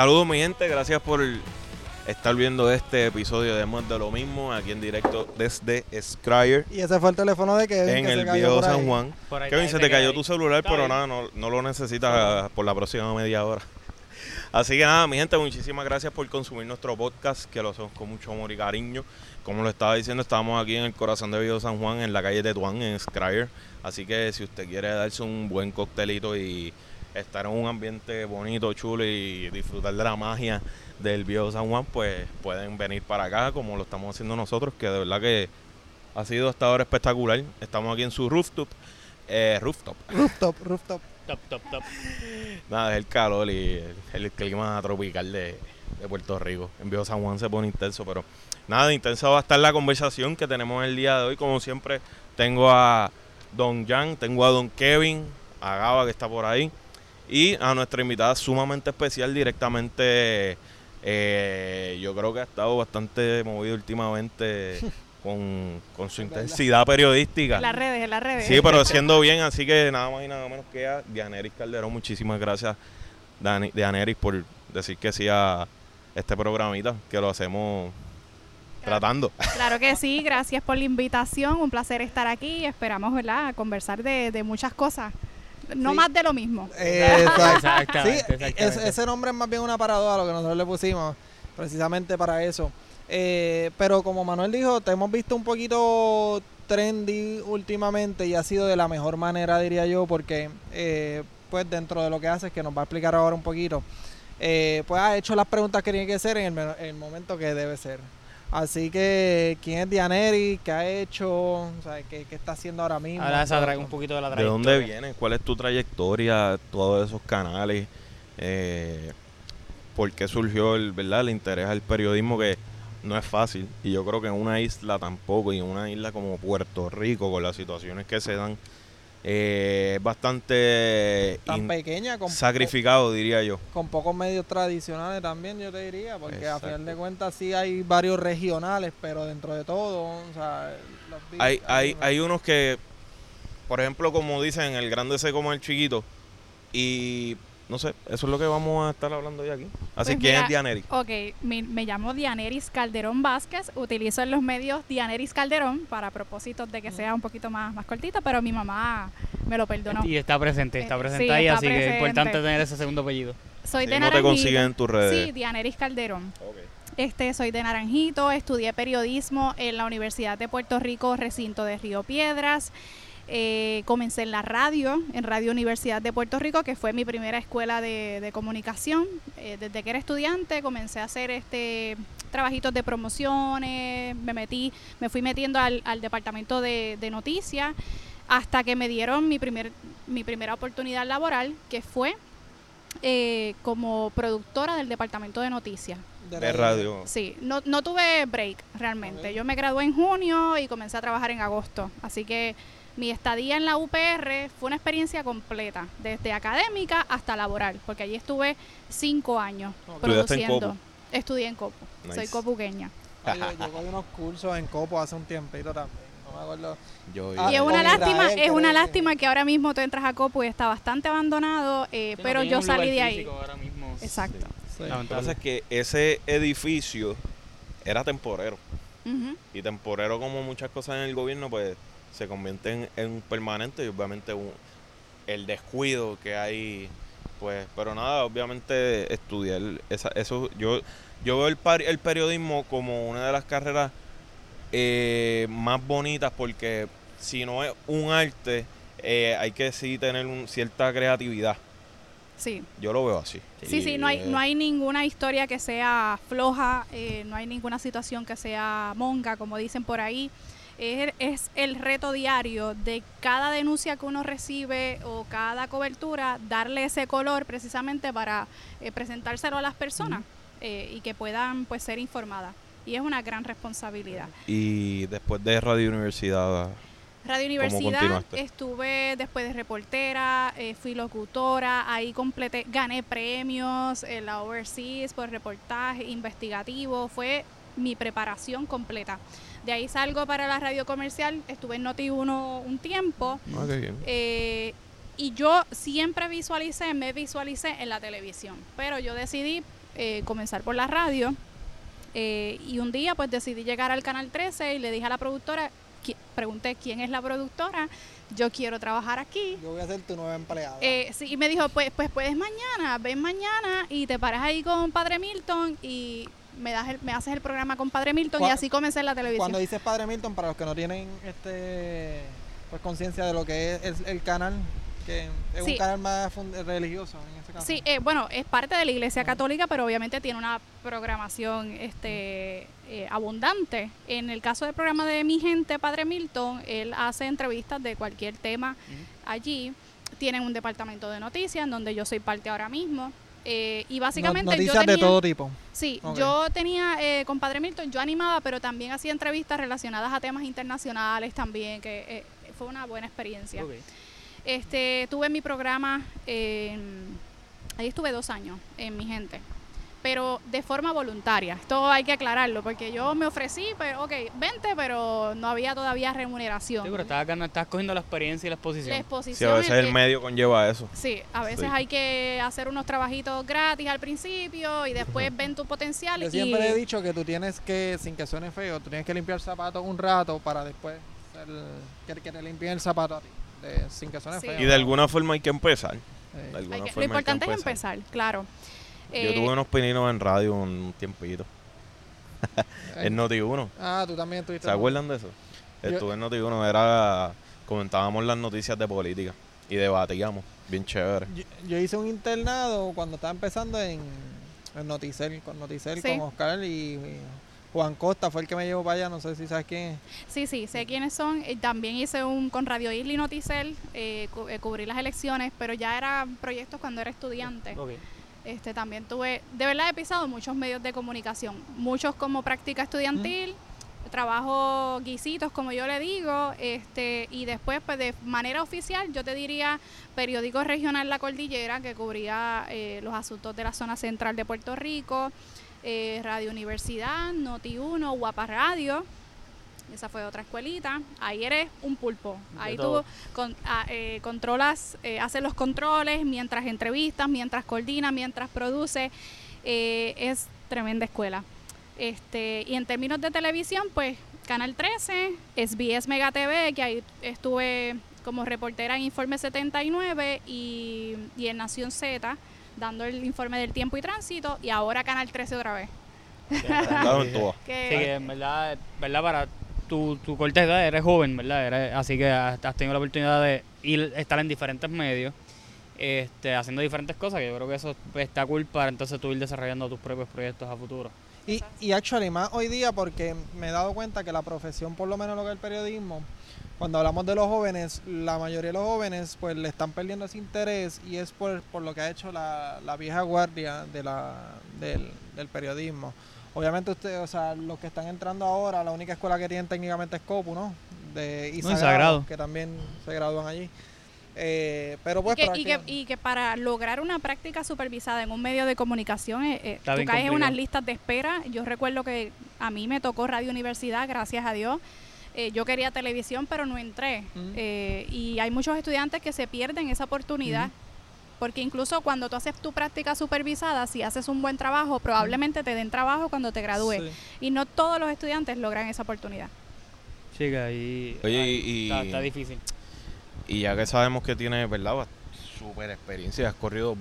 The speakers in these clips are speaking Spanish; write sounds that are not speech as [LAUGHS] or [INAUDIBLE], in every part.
Saludos mi gente, gracias por estar viendo este episodio de Más de lo mismo aquí en directo desde Scryer Y ese fue el teléfono de Kevin. en que se el cayó viejo por ahí. San Juan. Por ahí Kevin, se te cayó ahí. tu celular, pero bien. nada, no, no lo necesitas por la próxima media hora. [LAUGHS] Así que nada, mi gente, muchísimas gracias por consumir nuestro podcast, que lo hacemos con mucho amor y cariño. Como lo estaba diciendo, estamos aquí en el corazón de Viejo San Juan, en la calle de Tuán, en Scryer. Así que si usted quiere darse un buen coctelito y estar en un ambiente bonito, chulo y disfrutar de la magia del Viejo San Juan, pues pueden venir para acá, como lo estamos haciendo nosotros, que de verdad que ha sido hasta ahora espectacular. Estamos aquí en su rooftop. eh, rooftop. Rooftop, rooftop. Top, top, top. Nada, es el calor y el, el clima tropical de, de Puerto Rico. En Viejo San Juan se pone intenso, pero nada, intensa va a estar la conversación que tenemos el día de hoy. Como siempre, tengo a Don Jan, tengo a Don Kevin, a Gaba que está por ahí, y a nuestra invitada sumamente especial directamente. eh, yo creo que ha estado bastante movido últimamente [LAUGHS] con, con su intensidad periodística. En las redes, en las redes. Sí, pero haciendo bien, así que nada más y nada menos que a Dianeris Calderón. Muchísimas gracias, Dani, Dianeris, por decir que sí a este programita, que lo hacemos tratando. Claro que sí, gracias por la invitación, un placer estar aquí, esperamos, ¿verdad?, conversar de, de muchas cosas, no Sí. más de lo mismo. [LAUGHS] Exactamente, Sí, exactamente. es- ese nombre es más bien una paradoja lo que nosotros le pusimos, precisamente para eso. Eh, pero como Manuel dijo, te hemos visto un poquito trendy últimamente y ha sido de la mejor manera, diría yo, porque eh, pues dentro de lo que haces, que nos va a explicar ahora un poquito, eh, pues ha hecho las preguntas que tiene que ser en el momento que debe ser. Así que, ¿quién es Dianeri? ¿Qué ha hecho? O sea, ¿qué, qué está haciendo ahora mismo? Ahora se un poquito de la ¿De trayectoria. dónde vienes? ¿Cuál es tu trayectoria? Todos esos canales. Eh, ¿Por qué surgió el, ¿verdad? el interés al periodismo? Que no es fácil. Y yo creo que en una isla tampoco. Y en una isla como Puerto Rico, con las situaciones que se dan, eh, bastante Tan pequeña, con, sacrificado, diría yo. con pocos medios tradicionales también, yo te diría, porque a final de Exacto. cuentas sí hay varios regionales, pero dentro de todo, o sea, los Hay, hay, hay unos que, por ejemplo, como dicen, el grande se come el chiquito. Y no sé, eso es lo que vamos a estar hablando hoy aquí. Así Pues que, ¿quién mira, es Dianeris? Ok, mi- me llamo Dianeris Calderón Vázquez, utilizo en los medios Dianeris Calderón para propósitos de que sea un poquito más, más cortito, pero mi mamá me lo perdonó. Y está presente, está Eh, presente sí, ahí, está así que es importante tener ese segundo apellido. Soy Sí, de ¿Cómo te Naranjito. consiguen en tus redes? Sí, Dianeris Calderón. Ok. Este, soy de Naranjito, estudié periodismo en la Universidad de Puerto Rico, recinto de Río Piedras. Eh, comencé en la radio, en Radio Universidad de Puerto Rico, que fue mi primera escuela de, de comunicación. Eh, desde que era estudiante comencé a hacer este trabajitos de promociones, me metí, me fui metiendo al, al departamento de, de noticias hasta que me dieron mi primer, mi primera oportunidad laboral, que fue eh, como productora del departamento de noticias. De radio. Sí, no, no tuve break realmente. Yo me gradué en junio y comencé a trabajar en agosto. Así que mi estadía en la UPR fue una experiencia completa, desde académica hasta laboral, porque allí estuve cinco años ¿Estudiaste en produciendo. Estudié en Copo. Soy copuqueña. Yo, yo cogí unos cursos en Copo hace un tiempito también, no me acuerdo. Yo, Ah, y es una Israel, lástima, es una que- lástima que ahora mismo tú entras a Copo y está bastante abandonado, eh, Sí, pero yo salí de ahí. ahora mismo. Exacto. Sí. Lo que Lamentable. pasa es que ese edificio era temporero. Y temporero, como muchas cosas en el gobierno, pues se convierte en, en permanente y obviamente un- el descuido que hay, pues, pero nada, obviamente estudiar esa, eso, yo, yo veo el, par- el periodismo como una de las carreras eh, más bonitas porque si no es un arte, eh, hay que sí tener un- cierta creatividad. Sí. Yo lo veo así. Sí, sí, no hay, no eh, hay ninguna historia que sea floja, eh, no hay ninguna situación que sea monga, como dicen por ahí. Es, es el reto diario de cada denuncia que uno recibe o cada cobertura, darle ese color precisamente para eh, presentárselo a las personas eh, y que puedan pues ser informadas. Y es una gran responsabilidad. Y después de Radio Universidad, Radio Universidad estuve después de reportera, eh, fui locutora, ahí completé, gané premios en la Overseas por reportaje investigativo, fue mi preparación completa. De ahí salgo para la radio comercial, estuve en Noti1 un tiempo ah, qué bien. eh, y yo siempre visualicé, me visualicé en la televisión, pero yo decidí eh, comenzar por la radio. Eh, y un día pues decidí llegar al Canal 13 y le dije a la productora, qui- pregunté quién es la productora, yo quiero trabajar aquí. Yo voy a ser tu nueva empleada. Eh, sí, y me dijo, pues, pues puedes mañana, ven mañana y te paras ahí con Padre Milton y me das el- me haces el programa con Padre Milton y así comencé en la televisión. Cuando dices Padre Milton, para los que no tienen este pues conciencia de lo que es el, el canal, que es Sí. un canal más religioso en ese caso. Sí, eh, bueno, es parte de la Iglesia Católica, pero obviamente tiene una programación este, eh, abundante. En el caso del programa de Mi Gente, Padre Milton, él hace entrevistas de cualquier tema allí. Tienen un departamento de noticias, en donde yo soy parte ahora mismo. Eh, y básicamente yo noticias tenía, de todo tipo. Sí, yo tenía eh, con Padre Milton, yo animaba, pero también hacía entrevistas relacionadas a temas internacionales también, que eh, fue una buena experiencia. Ok. Este, tuve mi programa, ahí estuve dos años en mi gente, pero de forma voluntaria. Esto hay que aclararlo, porque yo me ofrecí, pero ok, vente, pero no había todavía remuneración. Sí, pero estás, ganando- estás cogiendo la experiencia y la la exposición. Sí, exposición. a veces el- el medio conlleva eso. Sí, a veces Sí. hay que hacer unos trabajitos gratis al principio y después ven tu potencial. Yo y, siempre he dicho que tú tienes que, sin que suene feo, tú tienes que limpiar zapatos un rato para después que, que te limpien el zapato a ti, de- sin que suene Sí. feo. Y de alguna forma hay que empezar. De alguna hay que- forma lo importante hay es empezar, claro. Yo Eh, tuve unos pininos en radio un tiempito. eh, En Noti1. Ah, tú también tuviste. ¿Se acuerdan de eso? Yo- Estuve en Noti1, era... Comentábamos las noticias de política y debatíamos. Bien chévere. Yo, yo hice un internado cuando estaba empezando en, en Noticel, con Noticel, Sí. con Oscar y, y Juan Costa fue el que me llevó para allá, no sé si sabes quién es. Sí, sí, sé quiénes son. Eh, también hice un con Radio Isla y Noticel, eh, cu- eh, cubrí las elecciones, pero ya eran proyectos cuando era estudiante. Ok. Este, también tuve, de verdad he pisado muchos medios de comunicación, muchos como práctica estudiantil, trabajo guisitos, como yo le digo, este, y después, pues de manera oficial, yo te diría periódico regional La Cordillera, que cubría eh, los asuntos de la zona central de Puerto Rico, eh, Radio Universidad, Noti1, Guapa Radio, esa fue otra escuelita, ahí eres un pulpo, ahí tú con- ah, eh, controlas, eh, haces los controles mientras entrevistas, mientras coordinas, mientras produce, eh, es tremenda escuela. Este, y en términos de televisión, pues Canal 13, SBS Mega TV, que ahí estuve como reportera en Informe 79 y, y en Nación Z, dando el informe del tiempo y tránsito, y ahora Canal 13 otra vez. Dado en. Que, Sí, que en verdad, verdad para tu, tu corta edad eres joven, ¿verdad? Así que has, tenido la oportunidad de ir, estar en diferentes medios, este, haciendo diferentes cosas, que yo creo que eso está cool para entonces tú ir desarrollando tus propios proyectos a futuro. Y, y actually más hoy día porque me he dado cuenta que la profesión, por lo menos lo que es el periodismo, cuando hablamos de los jóvenes, la mayoría de los jóvenes pues le están perdiendo ese interés y es por, por lo que ha hecho la, la vieja guardia de la, del periodismo. Obviamente ustedes, o sea, los que están entrando ahora, la única escuela que tienen técnicamente es Copu, ¿no? De, y No, Sagrado, Sagrado. que también se gradúan allí. Eh, pero pues y, que, para y, que- que, y que para lograr una práctica supervisada en un medio de comunicación, eh, eh, tú caes en unas listas de espera. Yo recuerdo que a mí me tocó Radio Universidad, gracias a Dios. Eh, yo quería televisión, pero no entré. Eh, y hay muchos estudiantes que se pierden esa oportunidad. Porque incluso cuando tú haces tu práctica supervisada, si haces un buen trabajo, probablemente te den trabajo cuando te gradúes. Sí. Y no todos los estudiantes logran esa oportunidad. Chica, ahí, Oye, ahí y- está, está difícil. Y ya que sabemos que tiene, ¿verdad? Super experiencia, has corrido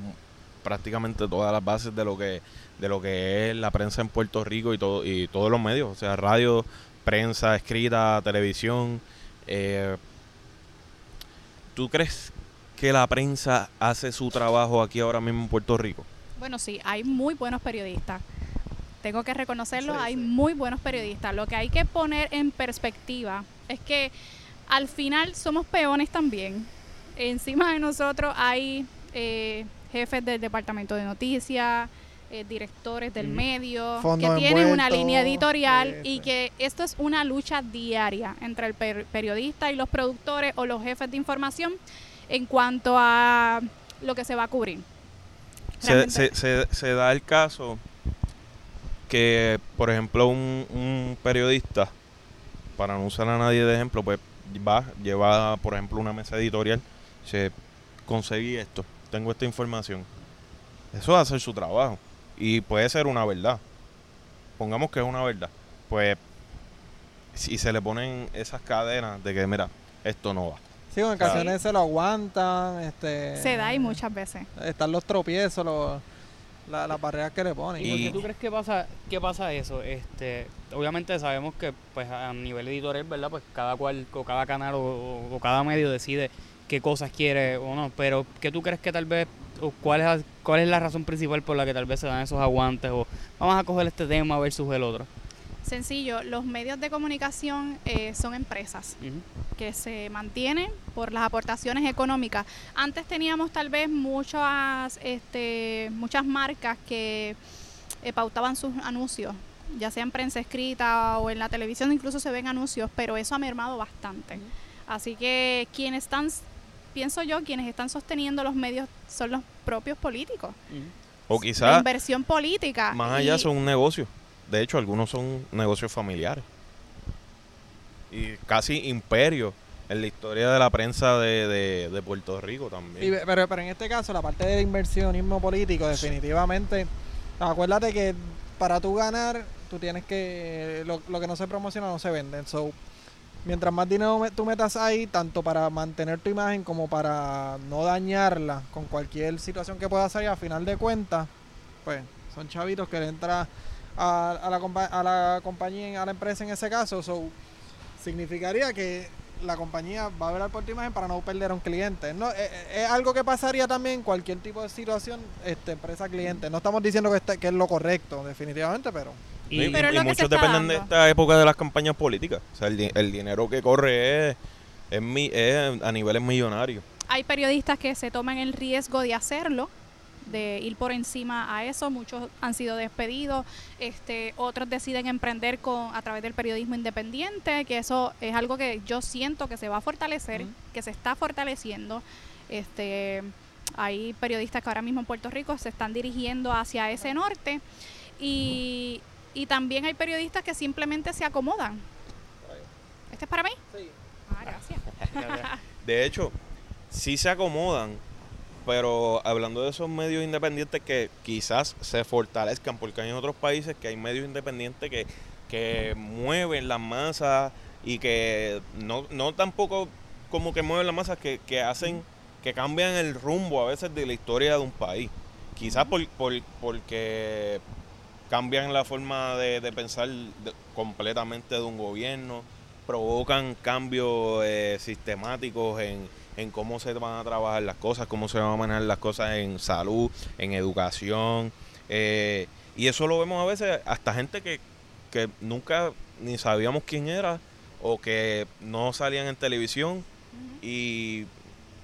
prácticamente todas las bases de lo que de lo que es la prensa en Puerto Rico y todo y todos los medios, o sea, radio, prensa escrita, televisión. eh, ¿Tú crees que la prensa hace su trabajo aquí ahora mismo en Puerto Rico? Bueno, sí, hay muy buenos periodistas. Tengo que reconocerlo, Sí, hay sí. muy buenos periodistas. Lo que hay que poner en perspectiva es que al final somos peones también. Encima de nosotros hay eh, jefes del departamento de noticias, eh, directores del Ujú. medio, que tienen una línea editorial sí, y que esto es una lucha diaria entre el per- periodista y los productores o los jefes de información en cuanto a lo que se va a cubrir. Se, Realmente- se, se, se da el caso que, por ejemplo, un, un periodista, para no usar a nadie de ejemplo, pues va, lleva, por ejemplo, una mesa editorial, se conseguí esto, tengo esta información. Eso es hacer su trabajo. y puede ser una verdad. Pongamos que es una verdad. Pues si se le ponen esas cadenas de que, mira, esto no va. Sí, en ocasiones se lo aguantan. Este, Se da y muchas veces. Están los tropiezos, los, la- las barreras que le ponen. ¿Y por qué tú crees que pasa, que pasa eso? Este, obviamente sabemos que pues a nivel editorial, ¿verdad? Pues cada cual, o cada canal o, o- o cada medio decide qué cosas quiere o no, pero ¿qué tú crees que tal vez, o cuál es, cuál es la razón principal por la que tal vez se dan esos aguantes o vamos a coger este tema versus el otro? Sencillo, los medios de comunicación eh, son empresas que se mantienen por las aportaciones económicas. Antes teníamos tal vez muchas, este, muchas marcas que eh, pautaban sus anuncios, ya sea en prensa escrita o en la televisión, incluso se ven anuncios, pero eso ha mermado bastante. Así que quienes están, pienso yo, quienes están sosteniendo los medios son los propios políticos. O La quizás inversión política. más allá y- son un negocio. De hecho, algunos son negocios familiares. Y casi imperios en la historia de la prensa de, de- de Puerto Rico también. Y pero, pero en este caso, la parte del inversionismo político, definitivamente, acuérdate que para tú ganar, tú tienes que. Lo, lo que no se promociona no se vende. So, mientras más dinero tú metas ahí, tanto para mantener tu imagen como para no dañarla con cualquier situación que pueda salir, a final de cuentas, pues son chavitos que le entra a, a la, compa- a la compañía, a la empresa en ese caso. So, significaría que la compañía va a velar por tu imagen para no perder a un cliente. No, es, es algo que pasaría también en cualquier tipo de situación, este, empresa-cliente. No estamos diciendo que, este- que es lo correcto, definitivamente, pero... Y, Pero muchos dependen de esta época de las campañas políticas. O sea, el, el dinero que corre es, es, mi- es a niveles millonarios. Hay periodistas que se toman el riesgo de hacerlo, de ir por encima a eso. Muchos han sido despedidos, este, otros deciden emprender con a través del periodismo independiente, que eso es algo que yo siento que se va a fortalecer, que se está fortaleciendo. Este, hay periodistas que ahora mismo en Puerto Rico se están dirigiendo hacia ese norte y, y también hay periodistas que simplemente se acomodan. ¿Este es para mí? Ah, gracias. [LAUGHS] De hecho, sí se acomodan, pero hablando de esos medios independientes que quizás se fortalezcan, porque hay en otros países que hay medios independientes que, que mueven las masas y que no, no tampoco como que mueven las masas, que, que hacen, que cambian el rumbo a veces de la historia de un país. Quizás por, por- porque cambian la forma de, de pensar de- completamente de un gobierno, provocan cambios eh, sistemáticos en, en cómo se van a trabajar las cosas, cómo se van a manejar las cosas en salud, en educación. eh, y eso lo vemos a veces hasta gente que, que nunca ni sabíamos quién era o que no salían en televisión y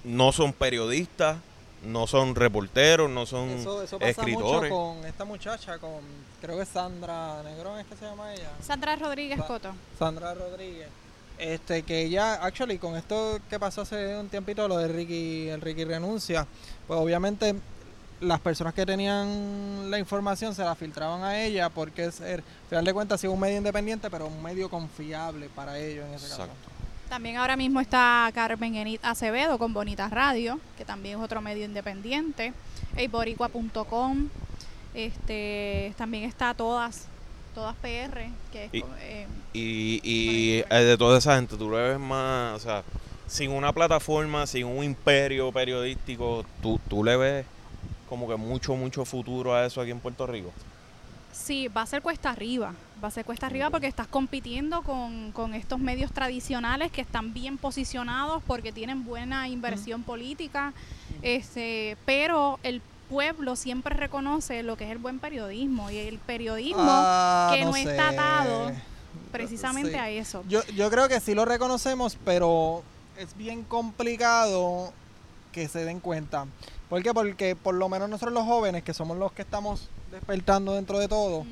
no son periodistas, no son reporteros, no son Eso, eso pasa escritores. mucho con esta muchacha, con creo que Sandra Negrón es que se llama ella. Sandra Rodríguez Sa- Coto. Sandra Rodríguez. Este, que ella, actually, con esto que pasó hace un tiempito, lo de Ricky, el Ricky renuncia, pues obviamente las personas que tenían la información se la filtraban a ella porque es, al final de cuentas, sí un medio independiente, pero un medio confiable para ellos en ese caso. También ahora mismo está Carmen Enid Acevedo con Bonita Radio, que también es otro medio independiente. Eiboricua.com. Este, también está Todas, Todas PR, que es Y- eh, Y, y de toda esa gente, tú le ves más, o sea, sin una plataforma, sin un imperio periodístico, tú, tú le ves como que mucho, mucho futuro a eso aquí en Puerto Rico. Sí, va a ser cuesta arriba. Va a ser cuesta arriba porque estás compitiendo con, con estos medios tradicionales que están bien posicionados porque tienen buena inversión política. Este, pero el pueblo siempre reconoce lo que es el buen periodismo y el periodismo Ah, que no está sé. atado precisamente Sí. a eso. Yo, yo creo que sí lo reconocemos, pero es bien complicado que se den cuenta. ¿Por qué? Porque por lo menos nosotros los jóvenes, que somos los que estamos despertando dentro de todo,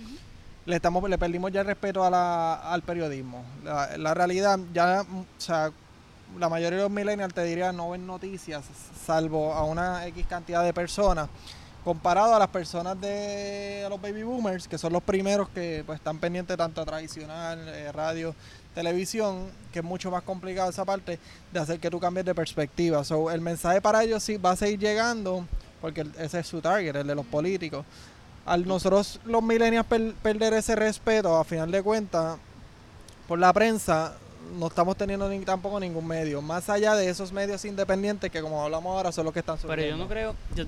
le estamos le perdimos ya el respeto a la, al periodismo. La, la realidad, ya, o sea, la mayoría de los millennials te diría no ven noticias, salvo a una X cantidad de personas, comparado a las personas de los baby boomers, que son los primeros que pues, están pendientes tanto a tradicional, eh, radio, televisión, que es mucho más complicado esa parte de hacer que tú cambies de perspectiva. So, el mensaje para ellos sí va a seguir llegando, porque ese es su target, el de los políticos al nosotros los millennials per- perder ese respeto, a final de cuentas, por la prensa, no estamos teniendo ni, tampoco ningún medio. Más allá de esos medios independientes que, como hablamos ahora, son los que están Pero surgiendo. yo no creo, yo,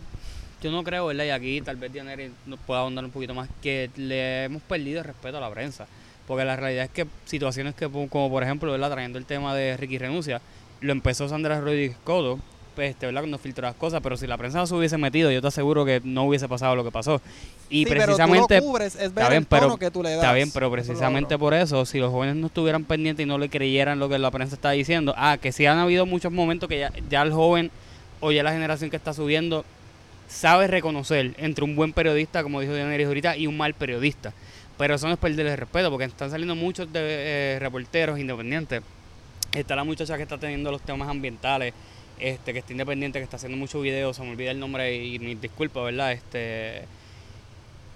yo no creo, ¿verdad? Y aquí tal vez Dianeri nos pueda ahondar un poquito más, que le hemos perdido el respeto a la prensa. Porque la realidad es que situaciones que, como por ejemplo, ¿verdad? Trayendo el tema de Ricky Renuncia, lo empezó Sandra Rodríguez Coto, pues, este, ¿verdad? Cuando filtró las cosas, pero si la prensa no se hubiese metido, yo te aseguro que no hubiese pasado lo que pasó. Y Sí, precisamente... pero tú lo cubres, es ver Está bien, el tono pero- que tú le das. Está bien, pero precisamente por eso, si los jóvenes no estuvieran pendientes y no le creyeran lo que la prensa está diciendo, ah, que sí han habido muchos momentos que ya, ya el joven o ya la generación que está subiendo sabe reconocer entre un buen periodista, como dijo Diana ahorita, y un mal periodista. Pero eso no es perderle el respeto, porque están saliendo muchos de, eh, reporteros independientes. Está la muchacha que está teniendo los temas ambientales, este, que está independiente, que está haciendo muchos videos, se me olvida el nombre y mis disculpas, ¿verdad? Este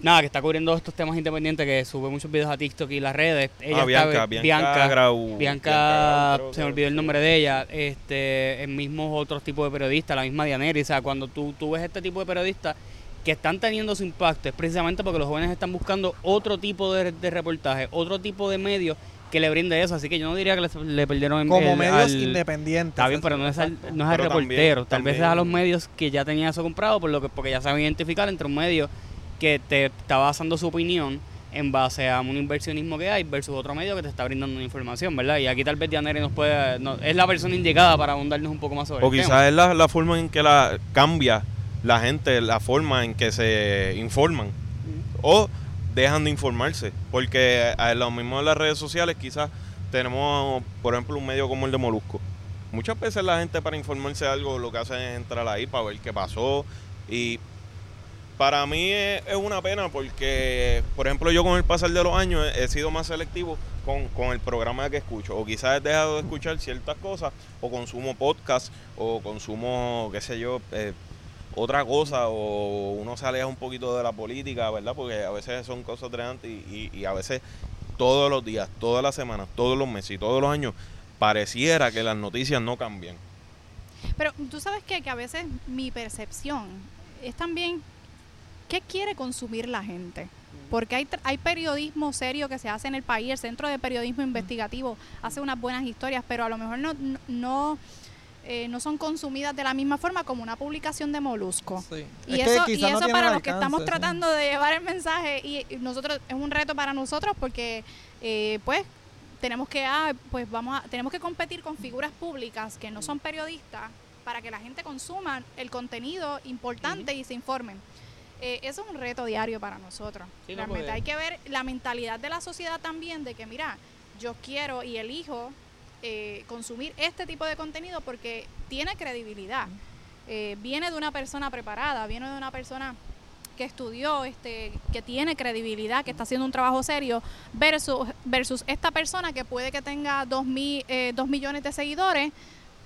nada, que está cubriendo estos temas independientes, que sube muchos videos a TikTok y las redes. Ella ah, está- Bianca, Bianca, Grau. Bianca, Grau, se me olvidó el nombre de ella, este, el mismo otros tipos de periodistas, la misma Dianeri, o sea, cuando tú, tú ves este tipo de periodistas que están teniendo su impacto, es precisamente porque los jóvenes están buscando otro tipo de, de reportaje, otro tipo de medio que le brinde eso, así que yo no diría que le, le perdieron el- Como el- medios al- independientes. Está bien, pero no es al, no es al también- reportero, tal vez es a los medios que ya tenían eso comprado, por lo que, porque ya saben identificar entre un medio que te está basando su opinión en base a un inversionismo que hay versus otro medio que te está brindando una información, ¿verdad? Y aquí tal vez Dianeri nos puede, no- es la persona indicada para ahondarnos un poco más sobre O el tema. quizás es la, la forma en que la cambia la gente, la forma en que se informan. O dejan de informarse. Porque a lo mismo de las redes sociales, quizás tenemos, por ejemplo, un medio como el de Molusco. Muchas veces la gente para informarse de algo lo que hacen es entrar ahí para ver qué pasó. Y para mí es, una pena porque, por ejemplo, yo con el pasar de los años he, he sido más selectivo con, con el programa que escucho. O quizás he dejado de escuchar ciertas cosas, o consumo podcast, o consumo, qué sé yo, eh, otra cosa, o uno se aleja un poquito de la política, ¿verdad? Porque a veces son cosas dreantes y, y, y a veces todos los días, todas las semanas, todos los meses y todos los años, pareciera que las noticias no cambian. Pero tú sabes que, que a veces mi percepción es también qué quiere consumir la gente. Porque hay, tra- hay periodismo serio que se hace en el país, el Centro de Periodismo Investigativo hace unas buenas historias, pero a lo mejor no, no, no, eh, no son consumidas de la misma forma como una publicación de Molusco. Sí. Y Es eso, y no eso para los que estamos sí. tratando de llevar el mensaje y, y nosotros es un reto para nosotros porque eh, pues tenemos que ah, pues vamos a, tenemos que competir con figuras públicas que no son periodistas para que la gente consuma el contenido importante y se informen. Eh, eso es un reto diario para nosotros. Sí, Realmente hay que ver la mentalidad de la sociedad también de que mira, yo quiero y elijo eh, consumir este tipo de contenido porque tiene credibilidad. Eh, viene de una persona preparada, viene de una persona que estudió, este, que tiene credibilidad, que está haciendo un trabajo serio, versus, versus esta persona que puede que tenga dos, mi- eh, dos millones de seguidores,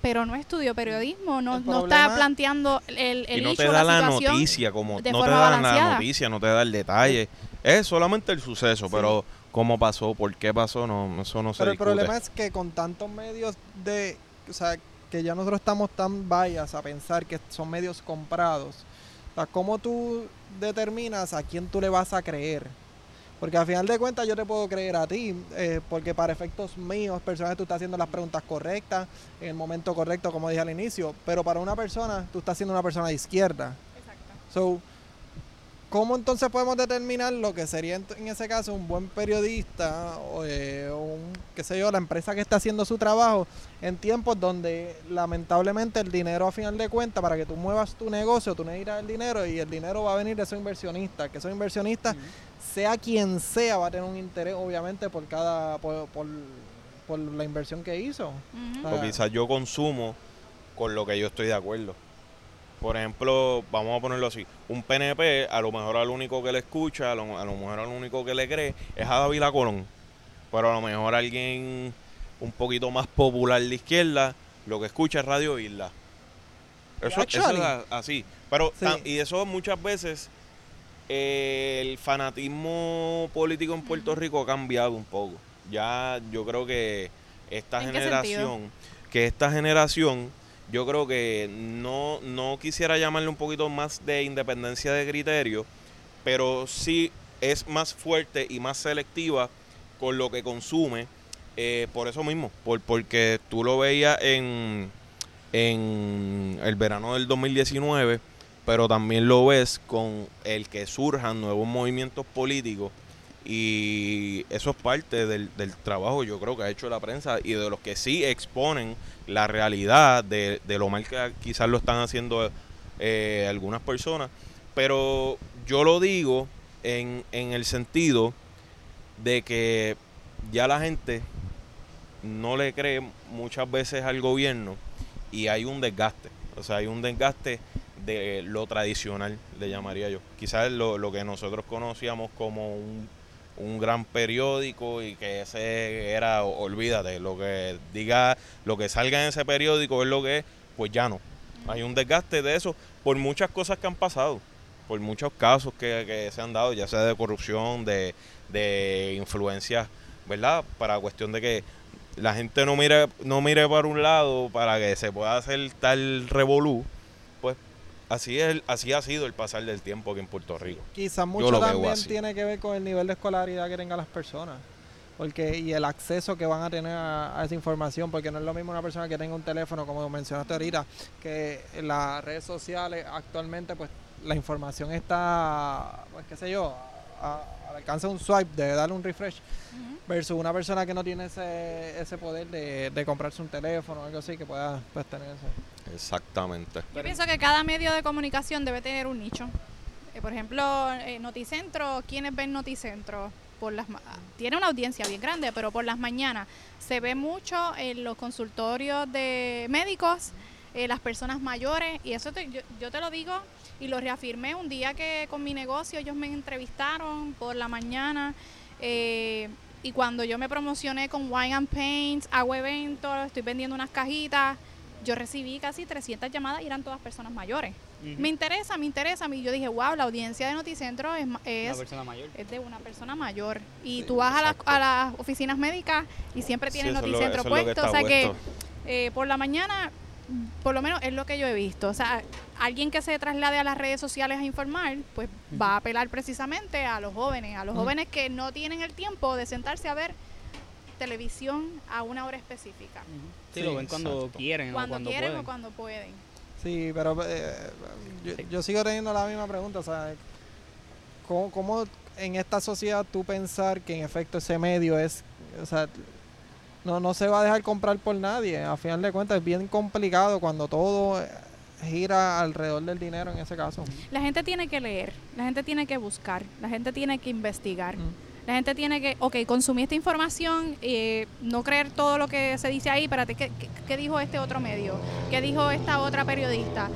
pero no estudió periodismo, no, El no está planteando el, el y no issue, te da la, situación. noticia, como de no te forma da la balanceada. noticia, no te da el detalle. Es solamente el suceso, Sí. pero cómo pasó, por qué pasó, no, eso no se Pero el problema es que con tantos medios de, o sea, que ya nosotros estamos tan vallas a pensar que son medios comprados. O sea, ¿cómo tú determinas a quién tú le vas a creer? Porque al final de cuentas yo te puedo creer a ti, eh, porque para efectos míos, personas, tú estás haciendo las preguntas correctas, en el momento correcto, como dije al inicio, pero para una persona, tú estás siendo una persona de izquierda. So, ¿Cómo entonces podemos determinar lo que sería en ese caso un buen periodista o, eh, o un, qué sé yo, la empresa que está haciendo su trabajo en tiempos donde lamentablemente el dinero a final de cuentas, para que tú muevas tu negocio, tú necesitas el dinero y el dinero va a venir de esos inversionistas, que esos inversionistas, sea quien sea, va a tener un interés obviamente por cada, por, por, por la inversión que hizo. Ujú. O quizás yo consumo con lo que yo estoy de acuerdo. Por ejemplo, vamos a ponerlo así, un PNP a lo mejor al único que le escucha, a lo, a lo mejor al único que le cree es a David Colón. Pero a lo mejor alguien un poquito más popular de izquierda lo que escucha es Radio Isla. Eso, es así. Pero Sí. y eso muchas veces eh, el fanatismo político en Puerto Rico ha cambiado un poco. Ya yo creo que esta ¿En qué generación, que esta generación, yo creo que no, no quisiera llamarle un poquito más de independencia de criterio, pero sí es más fuerte y más selectiva con lo que consume. eh, por eso mismo, por, porque tú lo veías en, en el verano del 2019, pero también lo ves con el que surjan nuevos movimientos políticos y eso es parte del, del trabajo yo creo que ha hecho la prensa y de los que sí exponen la realidad de, de lo mal que quizás lo están haciendo eh, algunas personas pero yo lo digo en, en el sentido de que ya la gente no le cree muchas veces al gobierno y hay un desgaste. O sea, hay un desgaste de lo tradicional, le llamaría yo. Quizás lo, lo que nosotros conocíamos como un, un gran periódico y que ese era, olvídate, lo que diga, lo que salga en ese periódico es lo que es, pues ya no. Hay un desgaste de eso por muchas cosas que han pasado, por muchos casos que, se han dado, ya sea de corrupción, de, de influencias, ¿verdad? Para cuestión de que la gente no mire, no mire para un lado para que se pueda hacer tal revolú, así es, así ha sido el pasar del tiempo aquí en Puerto Rico. Quizás mucho también así. tiene que ver con el nivel de escolaridad que tengan las personas. Porque, y el acceso que van a tener a, a esa información, porque no es lo mismo una persona que tenga un teléfono, como mencionaste ahorita, que en las redes sociales actualmente, pues la información está, pues qué sé yo, a- al alcance de un swipe, de darle un refresh, versus una persona que no tiene ese, ese poder de, de comprarse un teléfono o algo así, que pueda pues, tener eso. Exactamente. Yo pienso que cada medio de comunicación debe tener un nicho. Eh, por ejemplo, eh, Noticentro, ¿quiénes ven Noticentro? Por las, tiene una audiencia bien grande, pero por las mañanas se ve mucho en los consultorios de médicos, eh, las personas mayores, y eso te- yo, yo te lo digo y lo reafirmé un día que con mi negocio ellos me entrevistaron por la mañana. y cuando yo me promocioné con Wine and Paints, hago eventos, estoy vendiendo unas cajitas, yo recibí casi 300 llamadas y eran todas personas mayores. Me interesa, me interesa. Y yo dije, wow, la audiencia de Noticentro es, es, persona mayor. es de una persona mayor. Y Sí, tú vas a, las- a las oficinas médicas y siempre Sí, tienen eso es lo- Noticentro lo puesto. o sea que eh, por la mañana, por lo menos es lo que yo he visto. O sea, alguien que se traslade a las redes sociales a informar, pues va a apelar precisamente a los jóvenes, a los jóvenes que no tienen el tiempo de sentarse a ver televisión a una hora específica. Sí, Sí, lo ven cuando exacto. quieren o Cuando, cuando quieren pueden. o cuando pueden. Sí, pero eh, yo, Sí. yo sigo teniendo la misma pregunta, o sea, ¿cómo, cómo en esta sociedad tú pensar que en efecto ese medio es, o sea, no, no se va a dejar comprar por nadie? A final de cuentas es bien complicado cuando todo gira alrededor del dinero en ese caso. La gente tiene que leer, la gente tiene que buscar, la gente tiene que investigar. Mm. La gente tiene que, ok, consumir esta información, eh, no creer todo lo que se dice ahí, espérate, ¿qué, qué, dijo este otro medio? ¿Qué dijo esta otra periodista?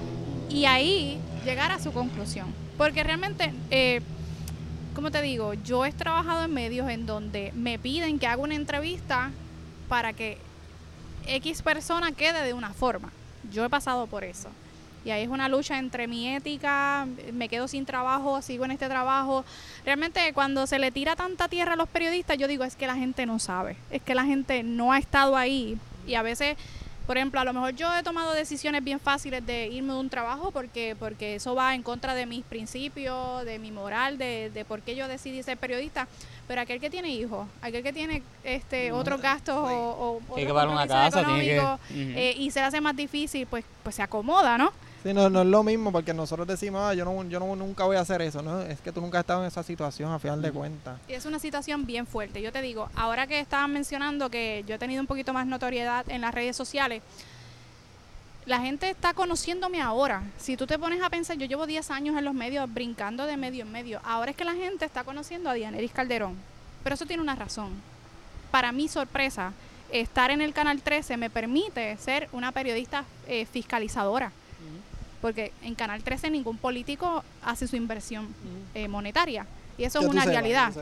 Y ahí llegar a su conclusión. Porque realmente, eh, como te digo, yo he trabajado en medios en donde me piden que haga una entrevista para que X persona quede de una forma. Yo he pasado por eso. Y ahí es una lucha entre mi ética, me quedo sin trabajo, sigo en este trabajo. Realmente cuando se le tira tanta tierra a los periodistas, yo digo, es que la gente no sabe, es que la gente no ha estado ahí. Y a veces, por ejemplo, a lo mejor yo he tomado decisiones bien fáciles de irme de un trabajo porque, porque eso va en contra de mis principios, de mi moral, de, de por qué yo decidí ser periodista. Pero aquel que tiene hijos, aquel que tiene este otros gastos o, o que otros pagar una compromisos casa, tiene que... económicos, Ujú. eh, y se le hace más difícil, pues, pues se acomoda, ¿no? Sí, no, no es lo mismo porque nosotros decimos, ah, yo, no, yo no, nunca voy a hacer eso, ¿no? Es que tú nunca has estado en esa situación a final de cuentas. Y es una situación bien fuerte. Yo te digo, ahora que estaban mencionando que yo he tenido un poquito más notoriedad en las redes sociales, la gente está conociéndome ahora. Si tú te pones a pensar, yo llevo 10 años en los medios, brincando de medio en medio. Ahora es que la gente está conociendo a Dianeris Calderón. Pero eso tiene una razón. Para mi sorpresa, estar en el Canal 13 me permite ser una periodista eh, fiscalizadora. Porque en Canal 13 ningún político hace su inversión eh, monetaria. Y eso es una realidad.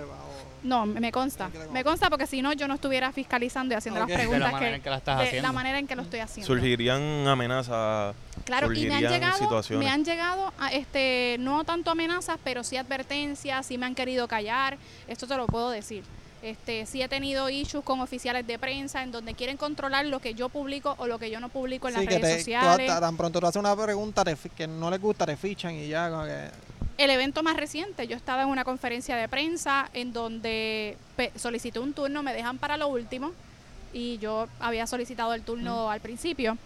No, me me consta. Me consta porque si no, yo no estuviera fiscalizando y haciendo las De la preguntas manera que, en que la estás de haciendo. la manera en que lo estoy haciendo. Surgirían amenazas. Claro, y me han surgirían llegado, situaciones. me han llegado, a, este, no tanto amenazas, pero sí advertencias, sí me han querido callar. Esto te lo puedo decir. Este, sí he tenido issues con oficiales de prensa en donde quieren controlar lo que yo publico o lo que yo no publico en Sí, las que redes te, sociales. tan pronto tú haces una pregunta te que no les gusta, te fichan y ya como que... el evento más reciente, yo estaba en una conferencia de prensa en donde solicité un turno, me dejan para lo último y yo había solicitado el turno al principio.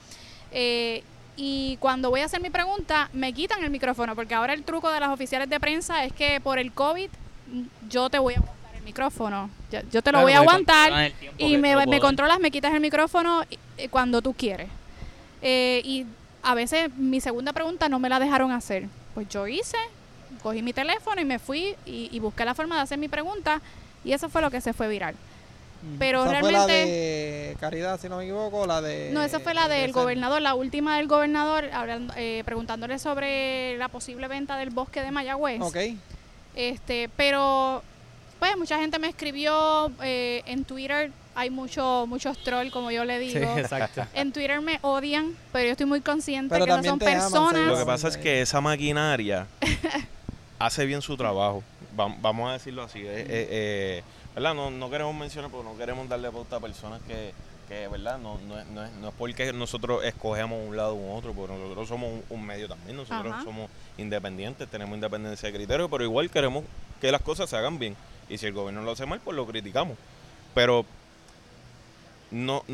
Eh, y cuando voy a hacer mi pregunta, me quitan el micrófono, porque ahora el truco de las oficiales de prensa es que por el COVID mm, yo te voy a micrófono. Yo, yo te lo Claro, voy a aguantar y me, controlas, me quitas el micrófono y- y cuando tú quieres. Eh, y a veces mi segunda pregunta no me la dejaron hacer. Pues yo hice, cogí mi teléfono y me fui y, y busqué la forma de hacer mi pregunta y eso fue lo que se fue viral. Pero Esa fue la realmente... de Caridad, si no me equivoco, la de... No, esa fue la de del Ser- gobernador, la última del gobernador, hablando, eh, preguntándole sobre la posible venta del bosque de Mayagüez. Ok. Este, pero pues mucha gente me escribió eh, en Twitter, hay mucho muchos troll como yo le Sí, digo. exacto. en Twitter me odian, pero yo estoy muy consciente Pero que no también son aman, personas. Lo que pasa es que esa maquinaria [LAUGHS] hace bien su trabajo. Va- vamos a decirlo así. eh, eh, eh, ¿verdad? No, no queremos mencionar porque no queremos darle pauta a personas que, que ¿verdad? No, no, es, no, es, no es porque nosotros escogemos un lado u otro, porque nosotros somos un, un medio también. Nosotros Ajá. somos independientes, tenemos independencia de criterio, pero igual queremos que las cosas se hagan bien. Y si el gobierno lo hace mal, pues lo criticamos. Pero no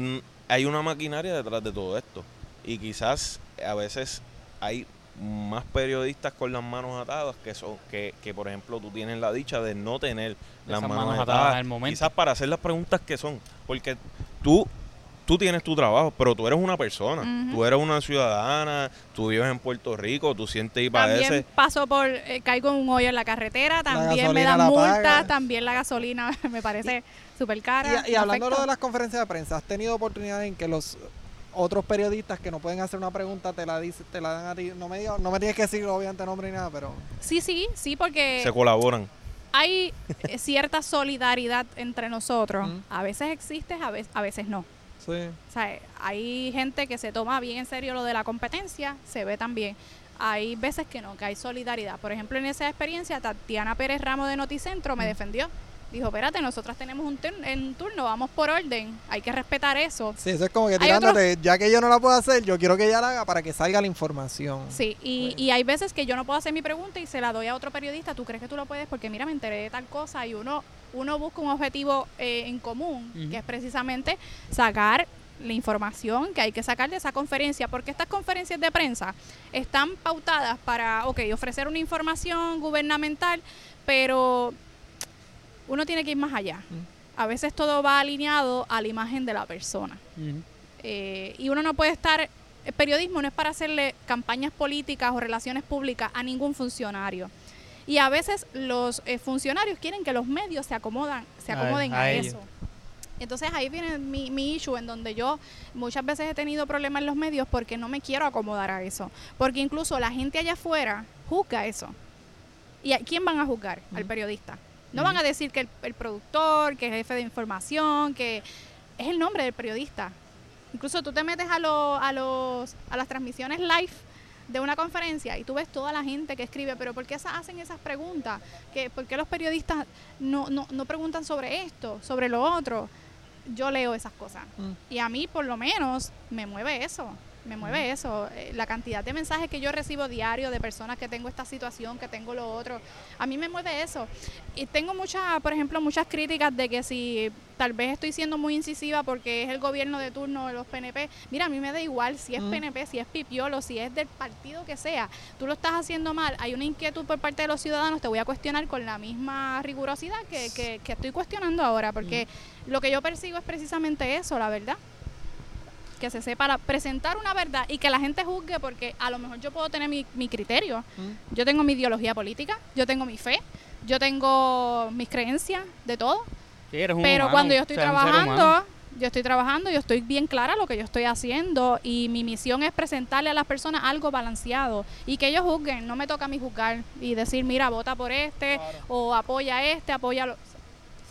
hay una maquinaria detrás de todo esto y quizás a veces hay más periodistas con las manos atadas que son que, que por ejemplo tú tienes la dicha de no tener las manos, manos atadas, atadas al momento. quizás para hacer las preguntas que son porque tú tú tienes tu trabajo pero tú eres una persona Ujú. tú eres una ciudadana tú vives en Puerto Rico tú sientes y También padeces paso por, eh, caigo en un hoyo en la carretera, también me dan multas, también la gasolina [LAUGHS] me parece súper cara. Y, y hablando de las conferencias de prensa, ¿has tenido oportunidad en que los otros periodistas que no pueden hacer una pregunta te la dice, te la dan a ti? No me digas, no me tienes que decir obviamente nombre ni nada, pero Sí, sí, sí, porque se colaboran hay cierta solidaridad entre nosotros. A veces existe, a veces, a veces no. Sí. O sea, hay gente que se toma bien en serio lo de la competencia, se ve también. Hay veces que no, que hay solidaridad. Por ejemplo, en esa experiencia, Tatiana Pérez Ramos de Noticentro me defendió. Dijo, espérate, nosotras tenemos un, turn- en turno, vamos por orden, hay que respetar eso. Sí, eso es como que tirándote, ya que yo no la puedo hacer, yo quiero que ella la haga para que salga la información. Sí, y, y hay veces que yo no puedo hacer mi pregunta y se la doy a otro periodista, ¿tú crees que tú lo puedes? Porque mira, me enteré de tal cosa y uno, uno busca un objetivo eh, en común, que es precisamente sacar la información que hay que sacar de esa conferencia, porque estas conferencias de prensa están pautadas para, ok, ofrecer una información gubernamental, pero uno tiene que ir más allá. A veces todo va alineado a la imagen de la persona. Eh, y uno no puede estar, el periodismo no es para hacerle campañas políticas o relaciones públicas a ningún funcionario. Y a veces los eh, funcionarios quieren que los medios se acomodan, se acomoden a, eso. Entonces ahí viene mi, mi issue en donde yo muchas veces he tenido problemas en los medios porque no me quiero acomodar a eso. Porque incluso la gente allá afuera juzga eso. ¿Y a quién van a juzgar? Al periodista. No van a decir que el, el productor, que el jefe de información, que es el nombre del periodista. Incluso tú te metes a, lo- a, los, a las transmisiones live de una conferencia y tú ves toda la gente que escribe, pero ¿por qué hacen esas preguntas? ¿Qué, ¿Por qué los periodistas no, no, no preguntan sobre esto, sobre lo otro? Yo leo esas cosas. Mm. Y a mí, por lo menos, me mueve eso. Me mueve eso. Eh, La cantidad de mensajes que yo recibo diario de personas que tengo esta situación, que tengo lo otro. A mí me mueve eso. Y tengo muchas, por ejemplo, muchas críticas de que si tal vez estoy siendo muy incisiva porque es el gobierno de turno de los PNP. Mira, a mí me da igual si es Mm. PNP, si es Pipiolo, si es del partido que sea. Tú lo estás haciendo mal. Hay una inquietud por parte de los ciudadanos. Te voy a cuestionar con la misma rigurosidad que, que, que estoy cuestionando ahora. Porque lo que yo persigo es precisamente eso, la verdad que se sepa la- presentar una verdad y que la gente juzgue porque a lo mejor yo puedo tener mi, mi criterio. Mm. Yo tengo mi ideología política, yo tengo mi fe, yo tengo mis creencias, de todo. Sí, eres un Pero humano, cuando yo estoy trabajando, yo estoy trabajando, yo estoy bien clara lo que yo estoy haciendo y mi misión es presentarle a las personas algo balanceado y que ellos juzguen, no me toca a mí juzgar y decir, mira, vota por este o apoya a este, apoya lo...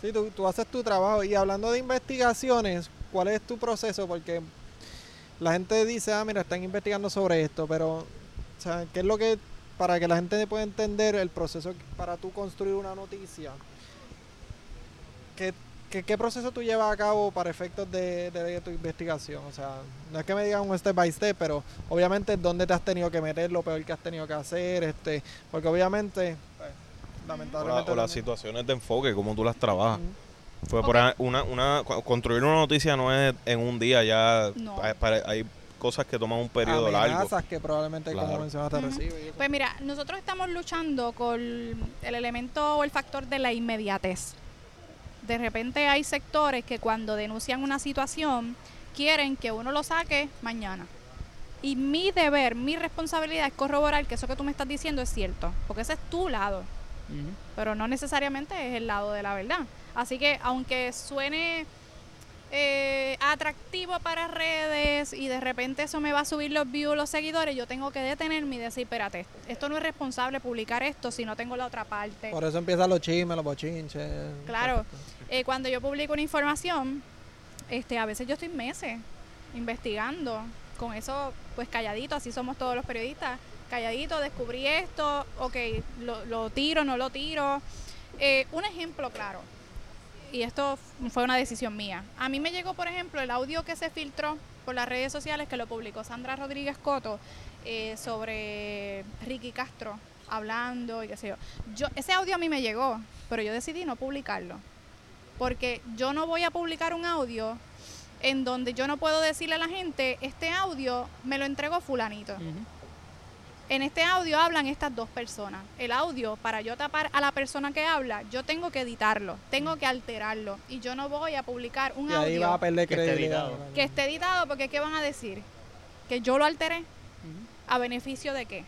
Sí, tú, tú haces tu trabajo. Y hablando de investigaciones, ¿cuál es tu proceso? Porque la gente dice, ah, mira, están investigando sobre esto, pero, o sea, ¿qué es lo que, para que la gente pueda entender el proceso para tú construir una noticia? ¿Qué, ¿qué, qué proceso tú llevas a cabo para efectos de, de tu investigación? O sea, no es que me digan un step by step, pero obviamente dónde te has tenido que meter, lo peor que has tenido que hacer, este, porque obviamente, pues, O, la- lamentablemente... o las situaciones de enfoque, cómo tú las trabajas. Fue Ok. por ahí una, una, construir una noticia no es en un día, ya No. hay, para- hay cosas que toman un periodo largo. Amenazas que probablemente, como Claro. mencionaste, Ujú. recibe. y eso. Pues mira, nosotros estamos luchando con el elemento o el factor de la inmediatez. De repente hay sectores que cuando denuncian una situación quieren que uno lo saque mañana. Y mi deber, mi responsabilidad es corroborar que eso que tú me estás diciendo es cierto, porque ese es tu lado, pero no necesariamente es el lado de la verdad. Así que aunque suene eh, atractivo para redes y de repente eso me va a subir los views, los seguidores, yo tengo que detenerme y decir, espérate, esto no es responsable publicar esto si no tengo la otra parte. Por eso empiezan los chismes, los bochinches. Claro. Eh, cuando yo publico una información, este, a veces yo estoy meses investigando. Con eso, pues calladito, así somos todos los periodistas. Calladito, descubrí esto, ok, lo, lo tiro, no lo tiro. Eh, un ejemplo claro, y esto fue una decisión mía. A mí me llegó, por ejemplo, el audio que se filtró por las redes sociales que lo publicó Sandra Rodríguez Coto eh, sobre Ricky Castro hablando y qué sé yo. yo. Ese audio a mí me llegó, pero yo decidí no publicarlo. Porque yo no voy a publicar un audio en donde yo no puedo decirle a la gente, este audio me lo entregó fulanito. En este audio hablan estas dos personas. El audio, para yo tapar a la persona que habla, yo tengo que editarlo, tengo que alterarlo. Y yo no voy a publicar un Y ahí vas a audio perder Que esté editado. que esté editado porque ¿qué van a decir? Que yo lo alteré. Ujú. ¿A beneficio de qué?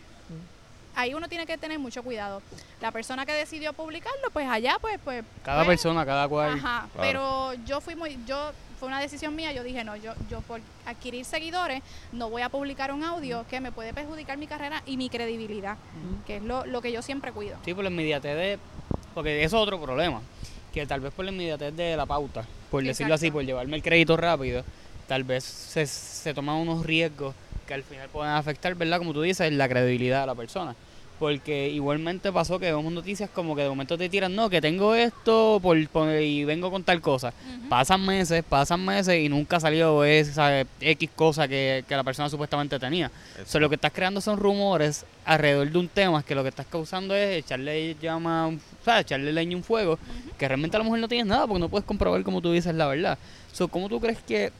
Ahí uno tiene que tener mucho cuidado. La persona que decidió publicarlo, pues allá, pues, pues. Cada pues, persona, cada cual. Ajá. Claro. Pero yo fui muy, yo fue una decisión mía. Yo dije no, yo, yo por adquirir seguidores no voy a publicar un audio que me puede perjudicar mi carrera y mi credibilidad, que es lo, lo que yo siempre cuido. Sí, por la inmediatez de... Porque eso es otro problema. Que tal vez por la inmediatez de la pauta, por decirlo así, por llevarme el crédito rápido, tal vez se, se toman unos riesgos que al final pueden afectar, ¿verdad? Como tú dices, la credibilidad de la persona. Porque igualmente pasó que vemos noticias como que de momento te tiran, no, que tengo esto por, por- y vengo con tal cosa. Pasan meses, pasan meses y nunca salió esa X cosa que, que la persona supuestamente tenía. Eso. So, lo que estás creando son rumores alrededor de un tema que lo que estás causando es echarle llama, o sea, echarle leña a un fuego, que realmente a lo mejor no tienes nada porque no puedes comprobar como tú dices la verdad. So, ¿Cómo tú crees que,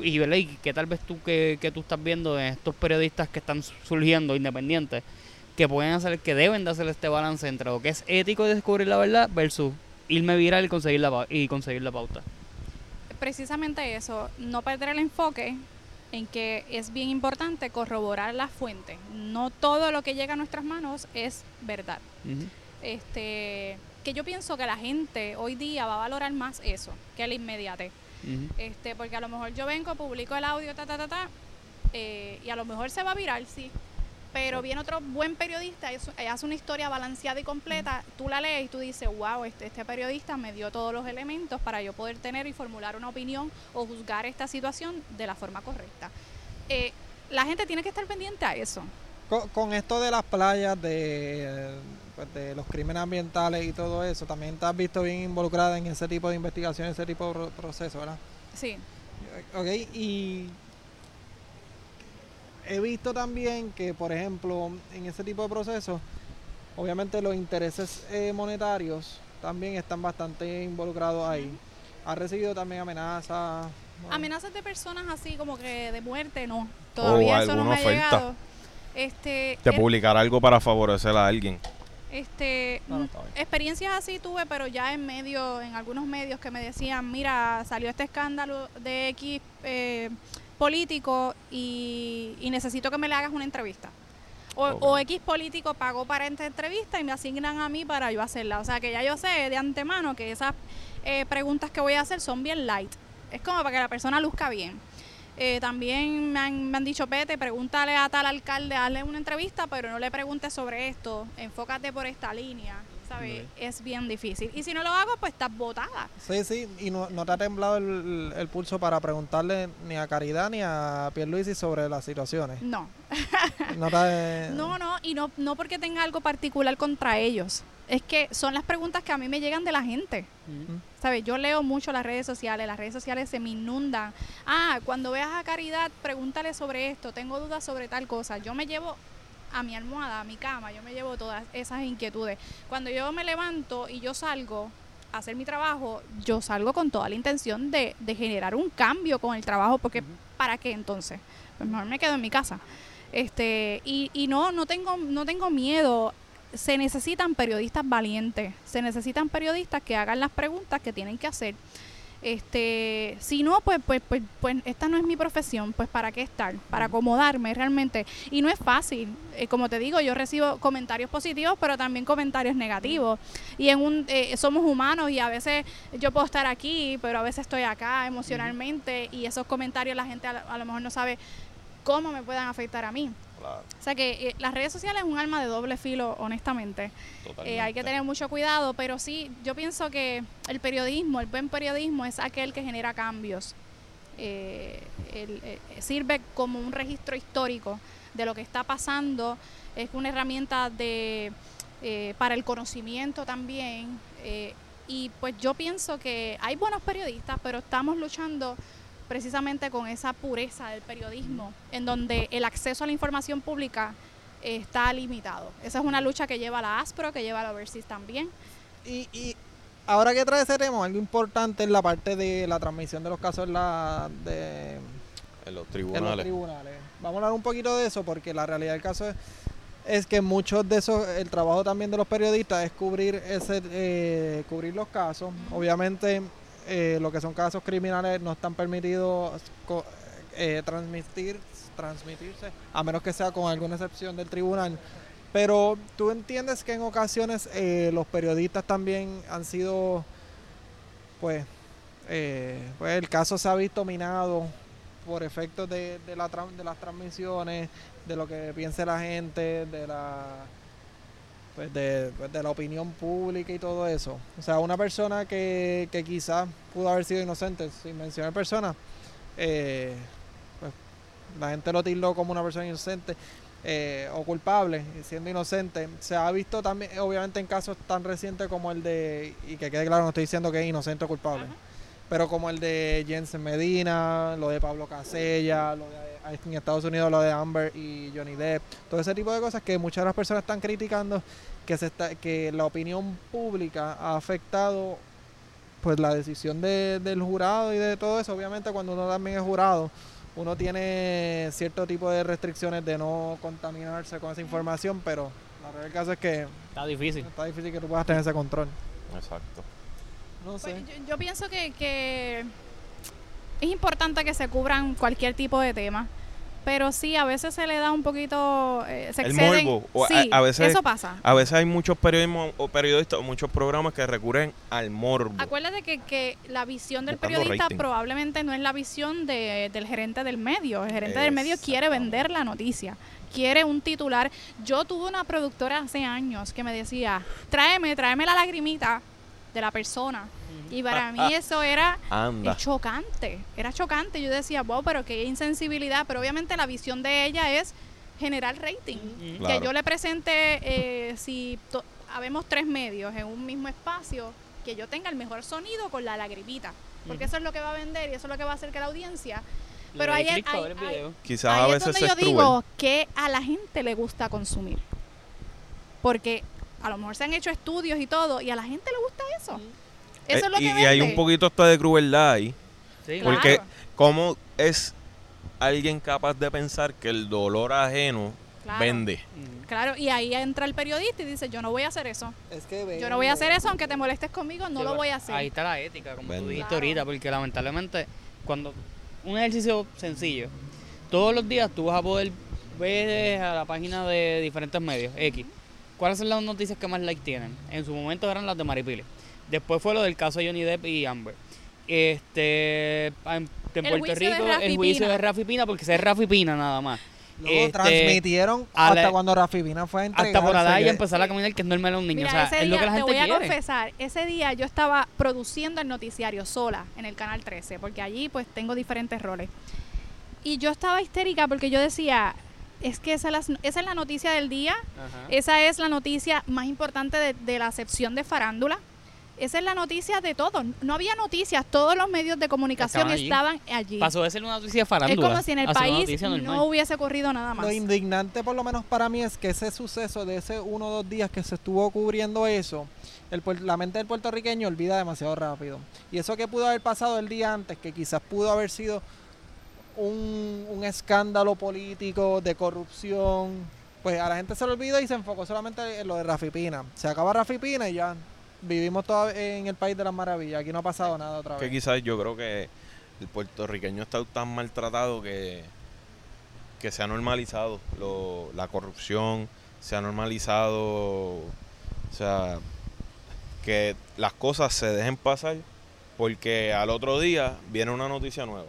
y, ¿verdad? y que tal vez tú que, que tú estás viendo de estos periodistas que están surgiendo independientes, que pueden hacer, que deben de hacer este balance entre lo que es ético de descubrir la verdad versus irme viral y conseguir la, y conseguir la pauta? precisamente eso, no perder el enfoque en que es bien importante corroborar las fuentes. No todo lo que llega a nuestras manos es verdad. Este, que yo pienso que la gente hoy día va a valorar más eso que la inmediatez. Ujú. Este, porque a lo mejor yo vengo, publico el audio, ta, ta, ta, ta, eh, y a lo mejor se va a viral, sí. Pero viene otro buen periodista, y hace una historia balanceada y completa, tú la lees y tú dices, wow, este, este periodista me dio todos los elementos para yo poder tener y formular una opinión o juzgar esta situación de la forma correcta. Eh, la gente tiene que estar pendiente a eso. Con, con esto de las playas, de, eh, pues, de los crímenes ambientales y todo eso, también te has visto bien involucrada en ese tipo de investigación, ese tipo de pro- proceso, ¿verdad? Sí. Ok, y he visto también que, por ejemplo, en ese tipo de procesos, obviamente los intereses eh, monetarios también están bastante involucrados ahí. ¿Has recibido también amenazas? Amenazas de personas así como que de muerte, no. Todavía eso no me ha oferta. llegado. Este, De publicar algo para favorecer a alguien. Este, No, mm, experiencias así tuve, pero ya en medio, en algunos medios que me decían, mira, salió este escándalo de X eh, político y, y necesito que me le hagas una entrevista. O, Ok. o X político pagó para esta entrevista y me asignan a mí para yo hacerla. O sea que ya yo sé de antemano que esas eh, preguntas que voy a hacer son bien light. Es como para que la persona luzca bien. Eh, también me han, me han dicho, vete, pregúntale a tal alcalde, hazle una entrevista, pero no le preguntes sobre esto, enfócate por esta línea, ¿sabes? Es bien difícil. Y si no lo hago, pues estás botada. Sí, sí, y no, no te ha temblado el, el pulso para preguntarle ni a Caridad ni a Pierluisi sobre las situaciones. No, [LAUGHS] No, te- no, no, y no, no porque tenga algo particular contra ellos. Es que son las preguntas que a mí me llegan de la gente. ¿sabes? Yo leo mucho las redes sociales, las redes sociales se me inundan. Ah, cuando veas a Caridad, pregúntale sobre esto, tengo dudas sobre tal cosa. Yo me llevo a mi almohada, a mi cama, yo me llevo todas esas inquietudes. Cuando yo me levanto y yo salgo a hacer mi trabajo, yo salgo con toda la intención de, de generar un cambio con el trabajo, porque ¿para qué entonces? Pues mejor me quedo en mi casa. Este, y, y no, no tengo, no tengo miedo. Se necesitan periodistas valientes, se necesitan periodistas que hagan las preguntas que tienen que hacer. Este, si no, pues, pues, pues, pues esta no es mi profesión, pues para qué estar, para acomodarme realmente. Y no es fácil, eh, como te digo, yo recibo comentarios positivos, pero también comentarios negativos. Y en un, eh, somos humanos y a veces yo puedo estar aquí, pero a veces estoy acá emocionalmente y esos comentarios la gente a, a lo mejor no sabe cómo me puedan afectar a mí. Claro, O sea que eh, las redes sociales es un arma de doble filo, honestamente. Eh, hay que tener mucho cuidado, pero sí, yo pienso que el periodismo, el buen periodismo es aquel que genera cambios. Eh, el- eh, sirve como un registro histórico de lo que está pasando, es una herramienta de para el conocimiento también. y pues yo pienso que hay buenos periodistas, pero estamos luchando precisamente con esa pureza del periodismo, en donde el acceso a la información pública eh, está limitado. Esa es una lucha que lleva la ASPRO, que lleva la Overseas también. Y, y ahora que trae ese tema, algo importante es la parte de la transmisión de los casos en, la, de, En los en los tribunales. tribunales. Vamos a hablar un poquito de eso porque la realidad del caso es, es que muchos de esos, el trabajo también de los periodistas es cubrir ese, eh, cubrir los casos. Obviamente, eh, lo que son casos criminales no están permitidos eh, transmitir, transmitirse, a menos que sea con alguna excepción del tribunal. Pero tú entiendes que en ocasiones eh, los periodistas también han sido, pues, eh, pues el caso se ha visto minado por efectos de, de las transmisiones, de lo que piense la gente, de la pues de, pues, de la opinión pública y todo eso. O sea, una persona que, que quizás pudo haber sido inocente, sin mencionar personas, eh, pues la gente lo tildó como una persona inocente eh, o culpable, siendo inocente. Se ha visto también, obviamente, en casos tan recientes como el de, y que quede claro, no estoy diciendo que es inocente o culpable, Ajá. pero como el de Jensen Medina, lo de Pablo Casella, lo de en Estados Unidos lo de Amber y Johnny Depp, todo ese tipo de cosas que muchas de las personas están criticando que se está, que la opinión pública ha afectado pues la decisión de- del jurado y de todo eso. Obviamente cuando uno también es jurado, uno tiene cierto tipo de restricciones de no contaminarse con esa información, pero la realidad del caso es que Está difícil. está difícil que tú puedas tener ese control. Exacto. No sé. Pues, yo, yo pienso que, que es importante que se cubran cualquier tipo de tema, pero sí, a veces se le da un poquito... eh, se El exceden. morbo, o sí, a veces- eso pasa. A veces hay muchos periodismo, o periodistas o muchos programas que recurren al morbo. Acuérdate que, que la visión del Buscando periodista rating. probablemente no es la visión de- del gerente del medio. El gerente del medio quiere vender la noticia, quiere un titular. Yo tuve una productora hace años que me decía, tráeme, tráeme la lagrimita de la persona. Y para mí eso era Anda. es chocante, era chocante. Yo decía, wow, pero qué insensibilidad. Pero obviamente la visión de ella es generar rating. Claro. Que yo le presente, eh, si habemos tres medios en un mismo espacio, que yo tenga el mejor sonido con la lagrimita. Porque eso es lo que va a vender y eso es lo que va a hacer que la audiencia. Pero ahí, ahí- ver el ahí- video. Quizás a ahí es veces donde se yo digo que a la gente le gusta consumir. Porque a lo mejor se han hecho estudios y todo, y a la gente le gusta eso. Eso Eh, es lo y, que y hay un poquito hasta de crueldad ahí. Sí, Claro. Porque cómo es alguien capaz de pensar que el dolor ajeno Claro. vende. Ujú. Claro, y ahí entra el periodista y dice, yo no voy a hacer eso. Es que Yo no voy a hacer eso, aunque te molestes conmigo, no Sí, lo voy a hacer. Ahí está la ética, como Vende. tú dijiste Claro. ahorita, porque lamentablemente cuando un ejercicio sencillo, todos los días tú vas a poder ver a la página de diferentes medios, X, cuáles son las noticias que más like tienen. En su momento eran las de Maripili. Después fue lo del caso de Johnny Depp y Amber. Este, en, Puerto Rico, el juicio de Rafi Pina, porque ese es Rafi Pina nada más. Luego Este, transmitieron hasta la- cuando Rafi Pina fue. Hasta por allá y empezar a caminar que es normal a un niño. Mira, o sea, ese es día, lo que la te gente voy a quiere. confesar, ese día yo estaba produciendo el noticiario sola en el Canal 13, porque allí pues tengo diferentes roles. Y yo estaba histérica porque yo decía, es que esa es la, esa es la noticia del día, Ajá. esa es la noticia más importante de, de la sección de farándula. Esa es la noticia de todo. No había noticias, todos los medios de comunicación Estaban allí. estaban allí. Pasó de ser una noticia Es farándula. como si en el país no hubiese ocurrido nada más. Lo indignante, por lo menos para mí, es que ese suceso de ese uno o dos días que se estuvo cubriendo eso, el, la mente del puertorriqueño olvida demasiado rápido. Y eso que pudo haber pasado el día antes, que quizás pudo haber sido un, un escándalo político de corrupción, pues a la gente se le olvidó y se enfocó solamente en lo de Rafi Pina. Se acaba Rafi Pina y ya vivimos todavía en el país de las maravillas. Aquí no ha pasado nada otra Que vez. quizás yo creo que el puertorriqueño está tan maltratado que, que se ha normalizado lo- la corrupción, se ha normalizado, o sea, que las cosas se dejen pasar porque al otro día viene una noticia nueva.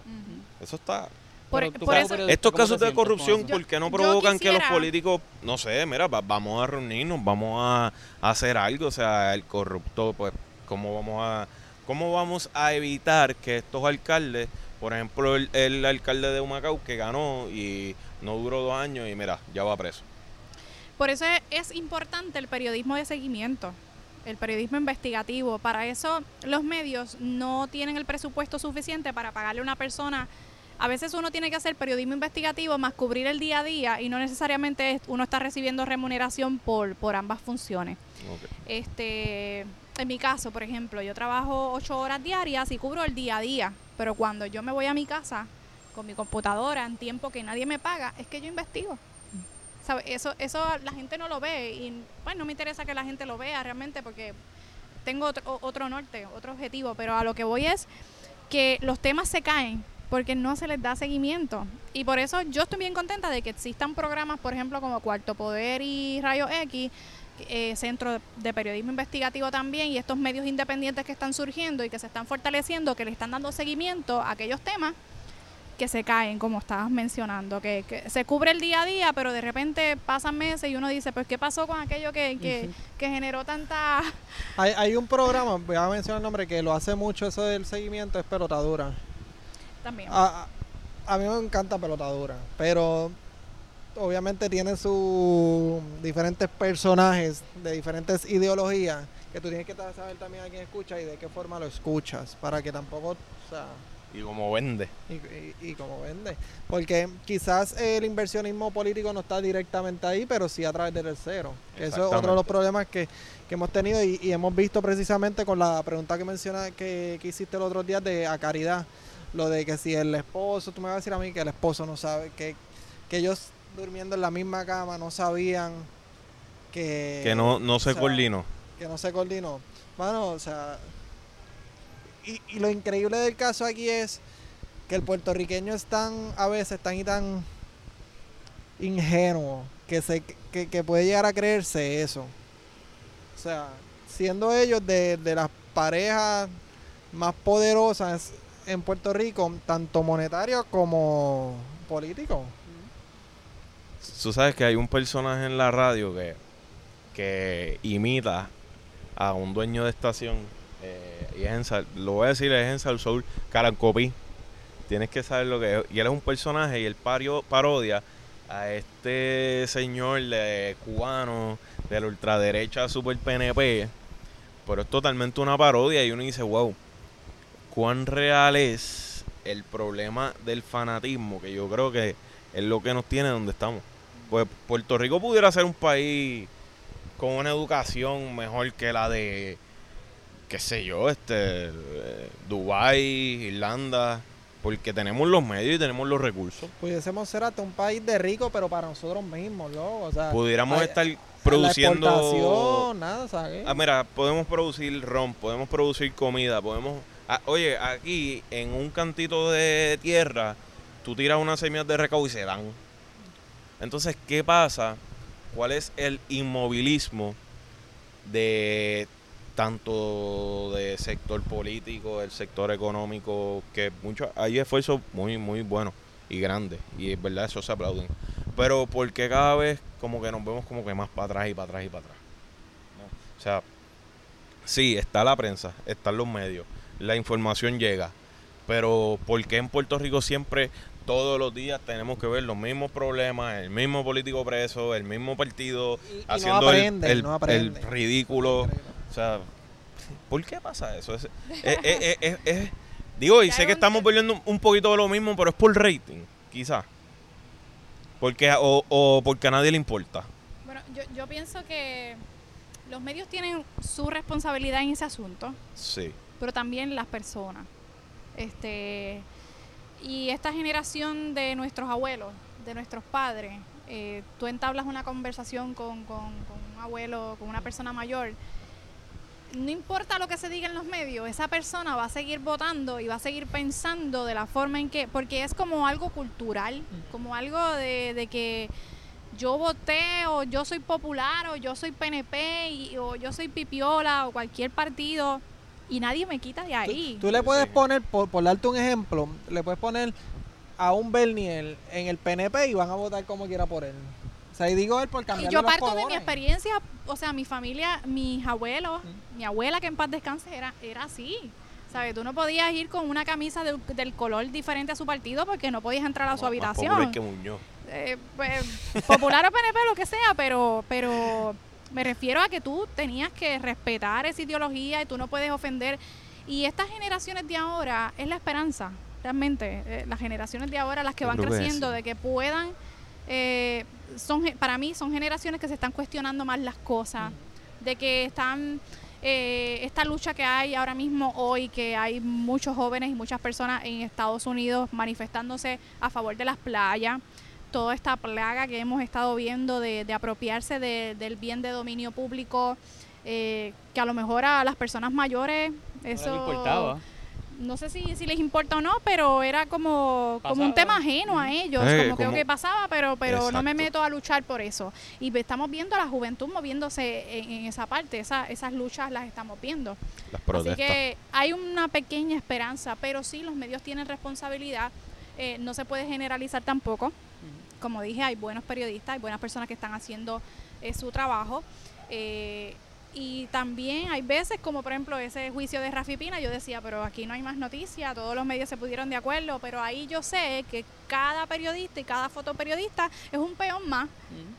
Eso está... Por, eso, Estos ¿cómo casos de corrupción, ¿por qué no provocan que los políticos, no sé, mira, va- vamos a reunirnos, vamos a, a hacer algo? O sea, el corrupto, pues, ¿cómo vamos a, cómo vamos a evitar que estos alcaldes, por ejemplo, el, el alcalde de Humacao que ganó y no duró dos años y mira, ya va preso? por eso es, es importante el periodismo de seguimiento, el periodismo investigativo. Para eso los medios no tienen el presupuesto suficiente para pagarle a una persona. A veces uno tiene que hacer periodismo investigativo más cubrir el día a día y no necesariamente es- uno está recibiendo remuneración por, por ambas funciones. Este, en mi caso, por ejemplo, yo trabajo ocho horas diarias y cubro el día a día, pero cuando yo me voy a mi casa con mi computadora en tiempo que nadie me paga, es que yo investigo. ¿Sabe? Eso, eso la gente no lo ve y pues no me interesa que la gente lo vea realmente porque tengo otro, otro norte, otro objetivo, pero a lo que voy es que los temas se caen porque no se les da seguimiento. Y por eso yo estoy bien contenta de que existan programas, por ejemplo, como Cuarto Poder y Rayo X, eh, Centro de Periodismo Investigativo también, y estos medios independientes que están surgiendo y que se están fortaleciendo, que le están dando seguimiento a aquellos temas que se caen, como estabas mencionando, que, que se cubre el día a día, pero de repente pasan meses y uno dice, pues, ¿qué pasó con aquello que, que, que generó tanta... Hay, hay un programa, voy a mencionar el nombre, que lo hace mucho eso del seguimiento, es Pelotadura. También? A, a mí me encanta Pelotadura, pero obviamente tiene sus diferentes personajes de diferentes ideologías que tú tienes que saber también a quién escucha y de qué forma lo escuchas, para que tampoco, o sea, Y como vende. y, y, y cómo vende. Porque quizás el inversionismo político no está directamente ahí, pero sí a través de terceros. Eso es otro de los problemas que, que hemos tenido y, y hemos visto precisamente con la pregunta que menciona que, que hiciste el otro día de a caridad. Lo de que si el esposo, tú me vas a decir a mí que el esposo no sabe, que, que ellos durmiendo en la misma cama no sabían que... Que no, no se o sea, coordinó. que no se coordinó. Bueno, o sea, y, y lo increíble del caso aquí es que el puertorriqueño es tan, a veces, tan y tan ingenuo que, se, que, que puede llegar a creerse eso. O sea, siendo ellos de, de las parejas más poderosas en Puerto Rico, tanto monetario como político. Tú sabes que hay un personaje en la radio que, que imita a un dueño de estación. eh, y es en lo voy a decir, es en Sal Carancopí. Tienes que saber lo que es. Y él es un personaje y él pario- parodia a este señor de cubano de la ultraderecha super PNP. Pero es totalmente una parodia y uno dice, wow, cuán real es el problema del fanatismo, que yo creo que es lo que nos tiene donde estamos. Pues Puerto Rico pudiera ser un país con una educación mejor que la de, qué sé yo, este, Dubái, Irlanda, porque tenemos los medios y tenemos los recursos. Pudiésemos ser hasta un país de rico, pero para nosotros mismos, ¿no? O sea, Pudiéramos hay- estar La produciendo... exportación, nada, ¿sabes? Ah, mira, podemos producir ron, podemos producir comida, podemos... ah, oye, aquí en un cantito de tierra, tú tiras unas semillas de recaudo y se dan. Entonces, ¿qué pasa? ¿Cuál es el inmovilismo de tanto de sector político, del sector económico, que mucho, hay esfuerzos muy, muy buenos y grandes, y es verdad, eso se aplauden. Pero porque cada vez como que nos vemos como que más para atrás y para atrás y para atrás. O sea, sí, está la prensa, están los medios, la información llega, pero ¿por qué en Puerto Rico siempre todos los días tenemos que ver los mismos problemas, el mismo político preso, el mismo partido Y- y no haciendo el- aprenden, el, no el aprenden. ridículo? O sea, ¿Por qué pasa eso? [LAUGHS] Es, es- es- es- es- digo, y sé que estamos volviendo un poquito de lo mismo, pero es por rating, quizás. Porque, o, o porque a nadie le importa. Bueno, yo, yo pienso que los medios tienen su responsabilidad en ese asunto, Sí. Pero también las personas. Este, y esta generación de nuestros abuelos, de nuestros padres, eh, tú entablas una conversación con, con- con un abuelo, con una persona mayor, no importa lo que se diga en los medios, esa persona va a seguir votando y va a seguir pensando de la forma en que, porque es como algo cultural, como algo de, de que yo voté o yo soy popular o yo soy PNP y- o yo soy pipiola o cualquier partido y nadie me quita de ahí. Tú le puedes sí. poner, por, por darte un ejemplo, le puedes poner a un Bernier en el PNP y van a votar como quiera por él. O sea, y digo él por Y cambiar yo parto de mi experiencia, o sea, mi familia, mis abuelos, mi abuela que en paz descanse era, era así. ¿Sabes? Tú no podías ir con una camisa de- del color diferente a su partido porque no podías entrar a su Más habitación. popular que Muñoz. eh, pues, [LAUGHS] popular o PNP, lo que sea, pero, pero me refiero a que tú tenías que respetar esa ideología y tú no puedes ofender. Y estas generaciones de ahora es la esperanza, realmente. eh, las generaciones de ahora, las que Yo van que creciendo, de que puedan, eh, son para mí son generaciones que se están cuestionando más las cosas, de que están... eh, esta lucha que hay ahora mismo hoy, que hay muchos jóvenes y muchas personas en Estados Unidos manifestándose a favor de las playas, toda esta plaga que hemos estado viendo de, de apropiarse de- del bien de dominio público, eh, que a lo mejor a las personas mayores eso No le importaba. no sé si, si les importa o no, pero era como, como un tema ajeno a ellos, Eh, como que como- ok, pasaba, pero, pero no me meto a luchar por eso. Y estamos viendo a la juventud moviéndose en, en esa parte, esa, esas luchas las estamos viendo. Las Así que hay una pequeña esperanza, pero sí los medios tienen responsabilidad. eh, no se puede generalizar tampoco. Como dije, hay buenos periodistas, hay buenas personas que están haciendo eh, su trabajo. eh, y también hay veces, como por ejemplo ese juicio de Rafi Pina, yo decía, pero aquí no hay más noticias, todos los medios se pudieron de acuerdo, pero ahí yo sé que cada periodista y cada fotoperiodista es un peón más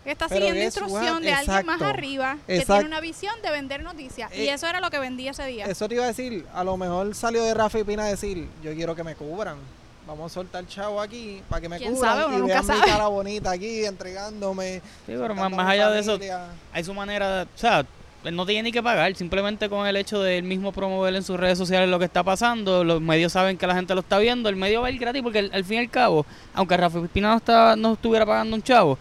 que está Pero siguiendo instrucción de alguien más arriba que Exacto. tiene una visión de vender noticias. y Eh, eso era lo que vendía ese día. Eso te iba a decir, a lo mejor salió de Rafa y Pina a decir, yo quiero que me cubran. Vamos a soltar chavo aquí para que me ¿Quién cubran sabe? Uno y nunca vean mi sabe. cara bonita aquí entregándome. Sí, pero más, mi allá de eso, hay su manera, de- o sea, él no tiene ni que pagar, simplemente con el hecho de él mismo promover en sus redes sociales lo que está pasando, los medios saben que la gente lo está viendo, el medio va a ir gratis porque al, al fin y al cabo, aunque Rafa Pina no, está, no estuviera pagando un chavo,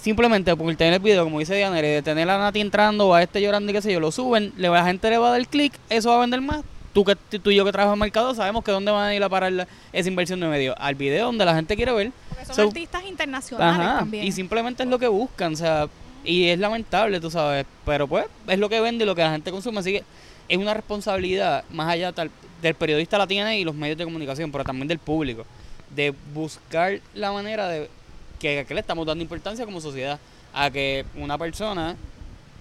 simplemente por tener el video, como dice Diana, de tener a Nati entrando o a este llorando y qué sé yo, lo suben, le, la gente le va a dar clic, eso va a vender más. Tú, que, tú y yo que trabajas en mercado sabemos que dónde van a ir a parar la- esa inversión de medios, al video donde la gente quiere ver. Porque son So- artistas internacionales Ajá, también. Y simplemente es lo que buscan, o sea, y es lamentable, tú sabes, pero pues es lo que vende y lo que la gente consume, así que es una responsabilidad más allá tal, del periodista la tiene y los medios de comunicación, pero también del público, de buscar la manera de que, que le estamos dando importancia como sociedad a que una persona,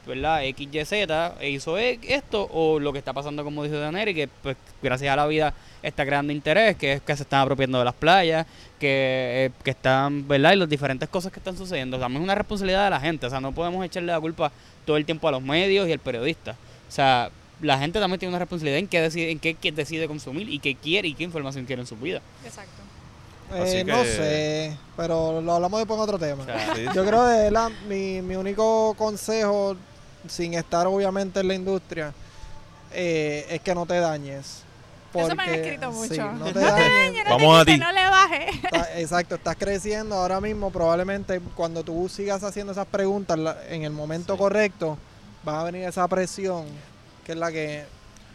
¿verdad? X, Y, Z hizo e- esto o lo que está pasando como dice Daneri, que pues gracias a la vida está creando interés, que es que se están apropiando de las playas, que, eh, que están, ¿verdad? Y las diferentes cosas que están sucediendo. También es una responsabilidad de la gente, o sea, no podemos echarle la culpa todo el tiempo a los medios y al periodista. O sea, la gente también tiene una responsabilidad en qué decide, en qué, qué decide consumir y qué quiere y qué información quiere en su vida. Exacto. Eh, No que- sé, pero lo hablamos después en otro tema. O sea, Sí, Yo creo verdad, mi, mi único consejo, sin estar obviamente en la industria, eh, es que no te dañes. Eso me han Porque- escrito mucho. sí, no [LAUGHS] No te te dañes. No Vamos a ti. No le baje. Está- exacto, estás creciendo ahora mismo. Probablemente cuando tú sigas haciendo esas preguntas la- en el momento Sí. correcto, va a venir esa presión, que es la que.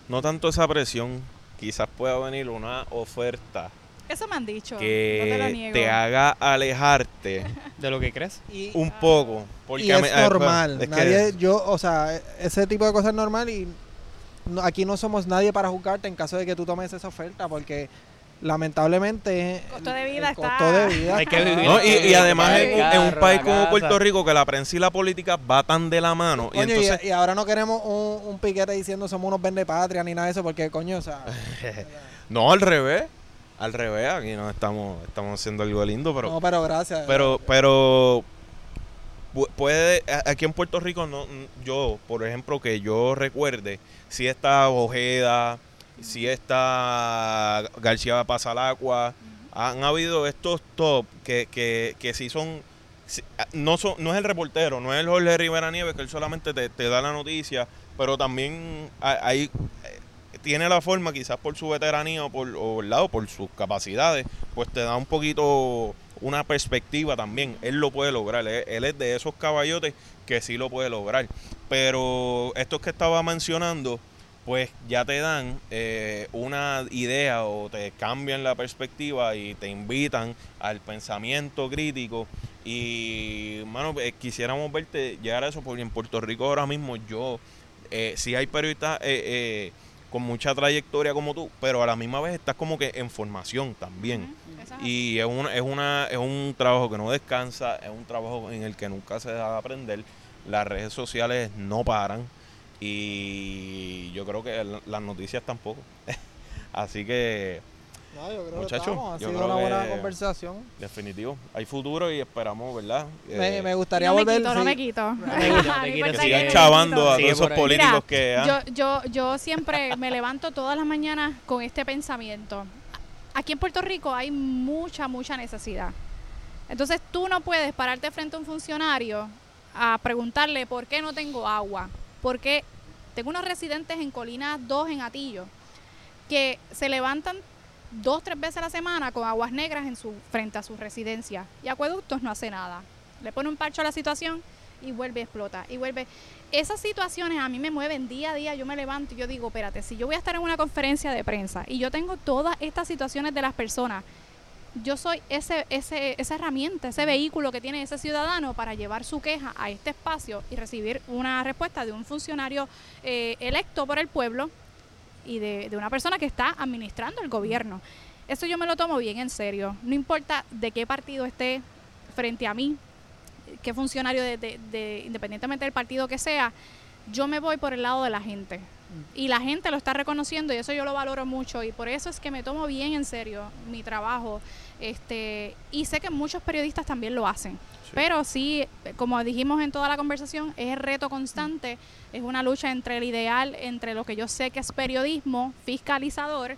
No tanto esa presión, quizás pueda venir una oferta Eso me han dicho. no te lo que niego. te haga alejarte [LAUGHS] ¿De lo que crees? Y, un poco. Porque y a es normal. es que- nadie, yo, o sea, ese tipo de cosas es normal y no- aquí no somos nadie para juzgarte en caso de que tú tomes esa oferta, porque lamentablemente Costo de vida el está- costo de vida Hay que está- vivir. No, y, y además en, un- en un carro, país como. Puerto Rico que la prensa y la política va tan de la mano. Coño, y, entonces, y ahora no queremos un, un piquete diciendo somos unos vendepatria ni nada de eso, porque coño, o sea, [LAUGHS] no, al revés. Al revés, aquí no estamos, estamos haciendo algo lindo, pero no, pero gracias. Pero, pero pu- puede, aquí en Puerto Rico, no, yo, por ejemplo, que yo recuerde, si está Ojeda, si está García Pasalacua, han habido estos top que, que, que sí son, no son, no es el reportero, no es el Jorge Rivera Nieves, que él solamente te, te da la noticia, pero también hay, tiene la forma, quizás por su veteranía o por, o, ¿verdad? o por sus capacidades, pues te da un poquito una perspectiva también. Él lo puede lograr. Él, es de esos caballotes que sí lo puede lograr. Pero estos que estaba mencionando, pues ya te dan eh, una idea o te cambian la perspectiva y te invitan al pensamiento crítico. Y, mano, eh, quisiéramos verte llegar a eso, porque en Puerto Rico ahora mismo yo, eh, sí hay periodistas eh, eh, con mucha trayectoria como tú, pero a la misma vez estás como que en formación también. Y es, una, es, una, es un trabajo que no descansa, es un trabajo en el que nunca se deja de aprender. Las redes sociales no paran y yo creo que la- las noticias tampoco. [LAUGHS] Así que, No, yo creo Muchacho, que estamos. Ha yo sido creo una buena que- conversación. definitivo, hay futuro y esperamos, ¿verdad? Me, Eh, me gustaría no me volver. quito, no sí. me quito. quites, no Ay, quites, por que sí, sigan chavando a todos esos por políticos Mira, que... ah, Yo, yo, yo siempre me levanto todas las mañanas con este pensamiento. Aquí en Puerto Rico hay mucha, mucha necesidad. Entonces tú no puedes pararte frente a un funcionario a preguntarle por qué no tengo agua. Porque tengo unos residentes en Colina 2 en Atillo que se levantan dos, tres veces a la semana con aguas negras en su, frente a su residencia. Y Acueductos no hace nada. Le pone un parcho a la situación y vuelve a explotar. Y vuelve. Esas situaciones a mí me mueven día a día. Yo me levanto y yo digo, espérate, si yo voy a estar en una conferencia de prensa y yo tengo todas estas situaciones de las personas, yo soy ese, ese, esa herramienta, ese vehículo que tiene ese ciudadano para llevar su queja a este espacio y recibir una respuesta de un funcionario eh, electo por el pueblo y de, de una persona que está administrando el gobierno. Eso yo me lo tomo bien en serio. No importa de qué partido esté frente a mí, qué funcionario, de, de- de- independientemente del partido que sea, yo me voy por el lado de la gente. Y la gente lo está reconociendo y eso yo lo valoro mucho y por eso es que me tomo bien en serio mi trabajo. Este, y sé que muchos periodistas también lo hacen. Pero sí, como dijimos en toda la conversación, es el reto constante, es una lucha entre el ideal, entre lo que yo sé que es periodismo fiscalizador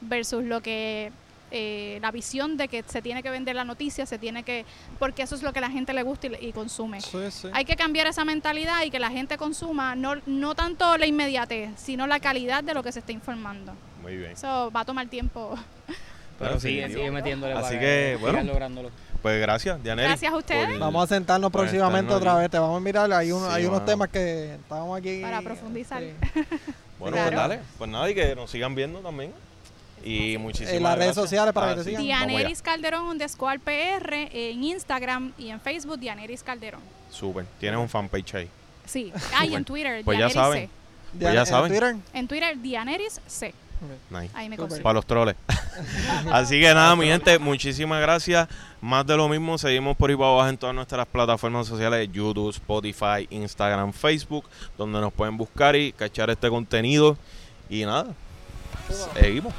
versus lo que eh, la visión de que se tiene que vender la noticia, se tiene que, porque eso es lo que la gente le gusta y, y consume. Sí, sí. Hay que cambiar esa mentalidad y que la gente consuma no, no tanto la inmediatez, sino la calidad de lo que se está informando. Muy bien. Eso va a tomar tiempo. Pero Bueno, sigue, metiéndole Así para que, bueno. lográndolo. Pues gracias, Dianeri. Gracias a ustedes. por- Vamos a sentarnos próximamente otra aquí. vez. Te vamos a mirar. Hay, un- Sí, hay unos temas que estábamos aquí. Para profundizar. sí. [LAUGHS] Bueno, Claro. pues dale. Pues nada, y que nos sigan viendo también. Y muchísimas En las redes gracias. sociales para que te sí, sigan. Dianeris Calderón underscore PR en Instagram y en Facebook Dianeris Calderón. Súper. Tienes un fanpage ahí. Sí. [LAUGHS] Ah, y en Twitter, Pues ya Dianeris saben. C. Pues ya saben. En Twitter. En Twitter, Dianeris C. Para los troles. [LAUGHS] Así que nada, mi gente, muchísimas gracias. Más de lo mismo, seguimos por ahí para abajo en todas nuestras plataformas sociales, YouTube, Spotify, Instagram, Facebook, donde nos pueden buscar y cachar este contenido. Y nada, seguimos.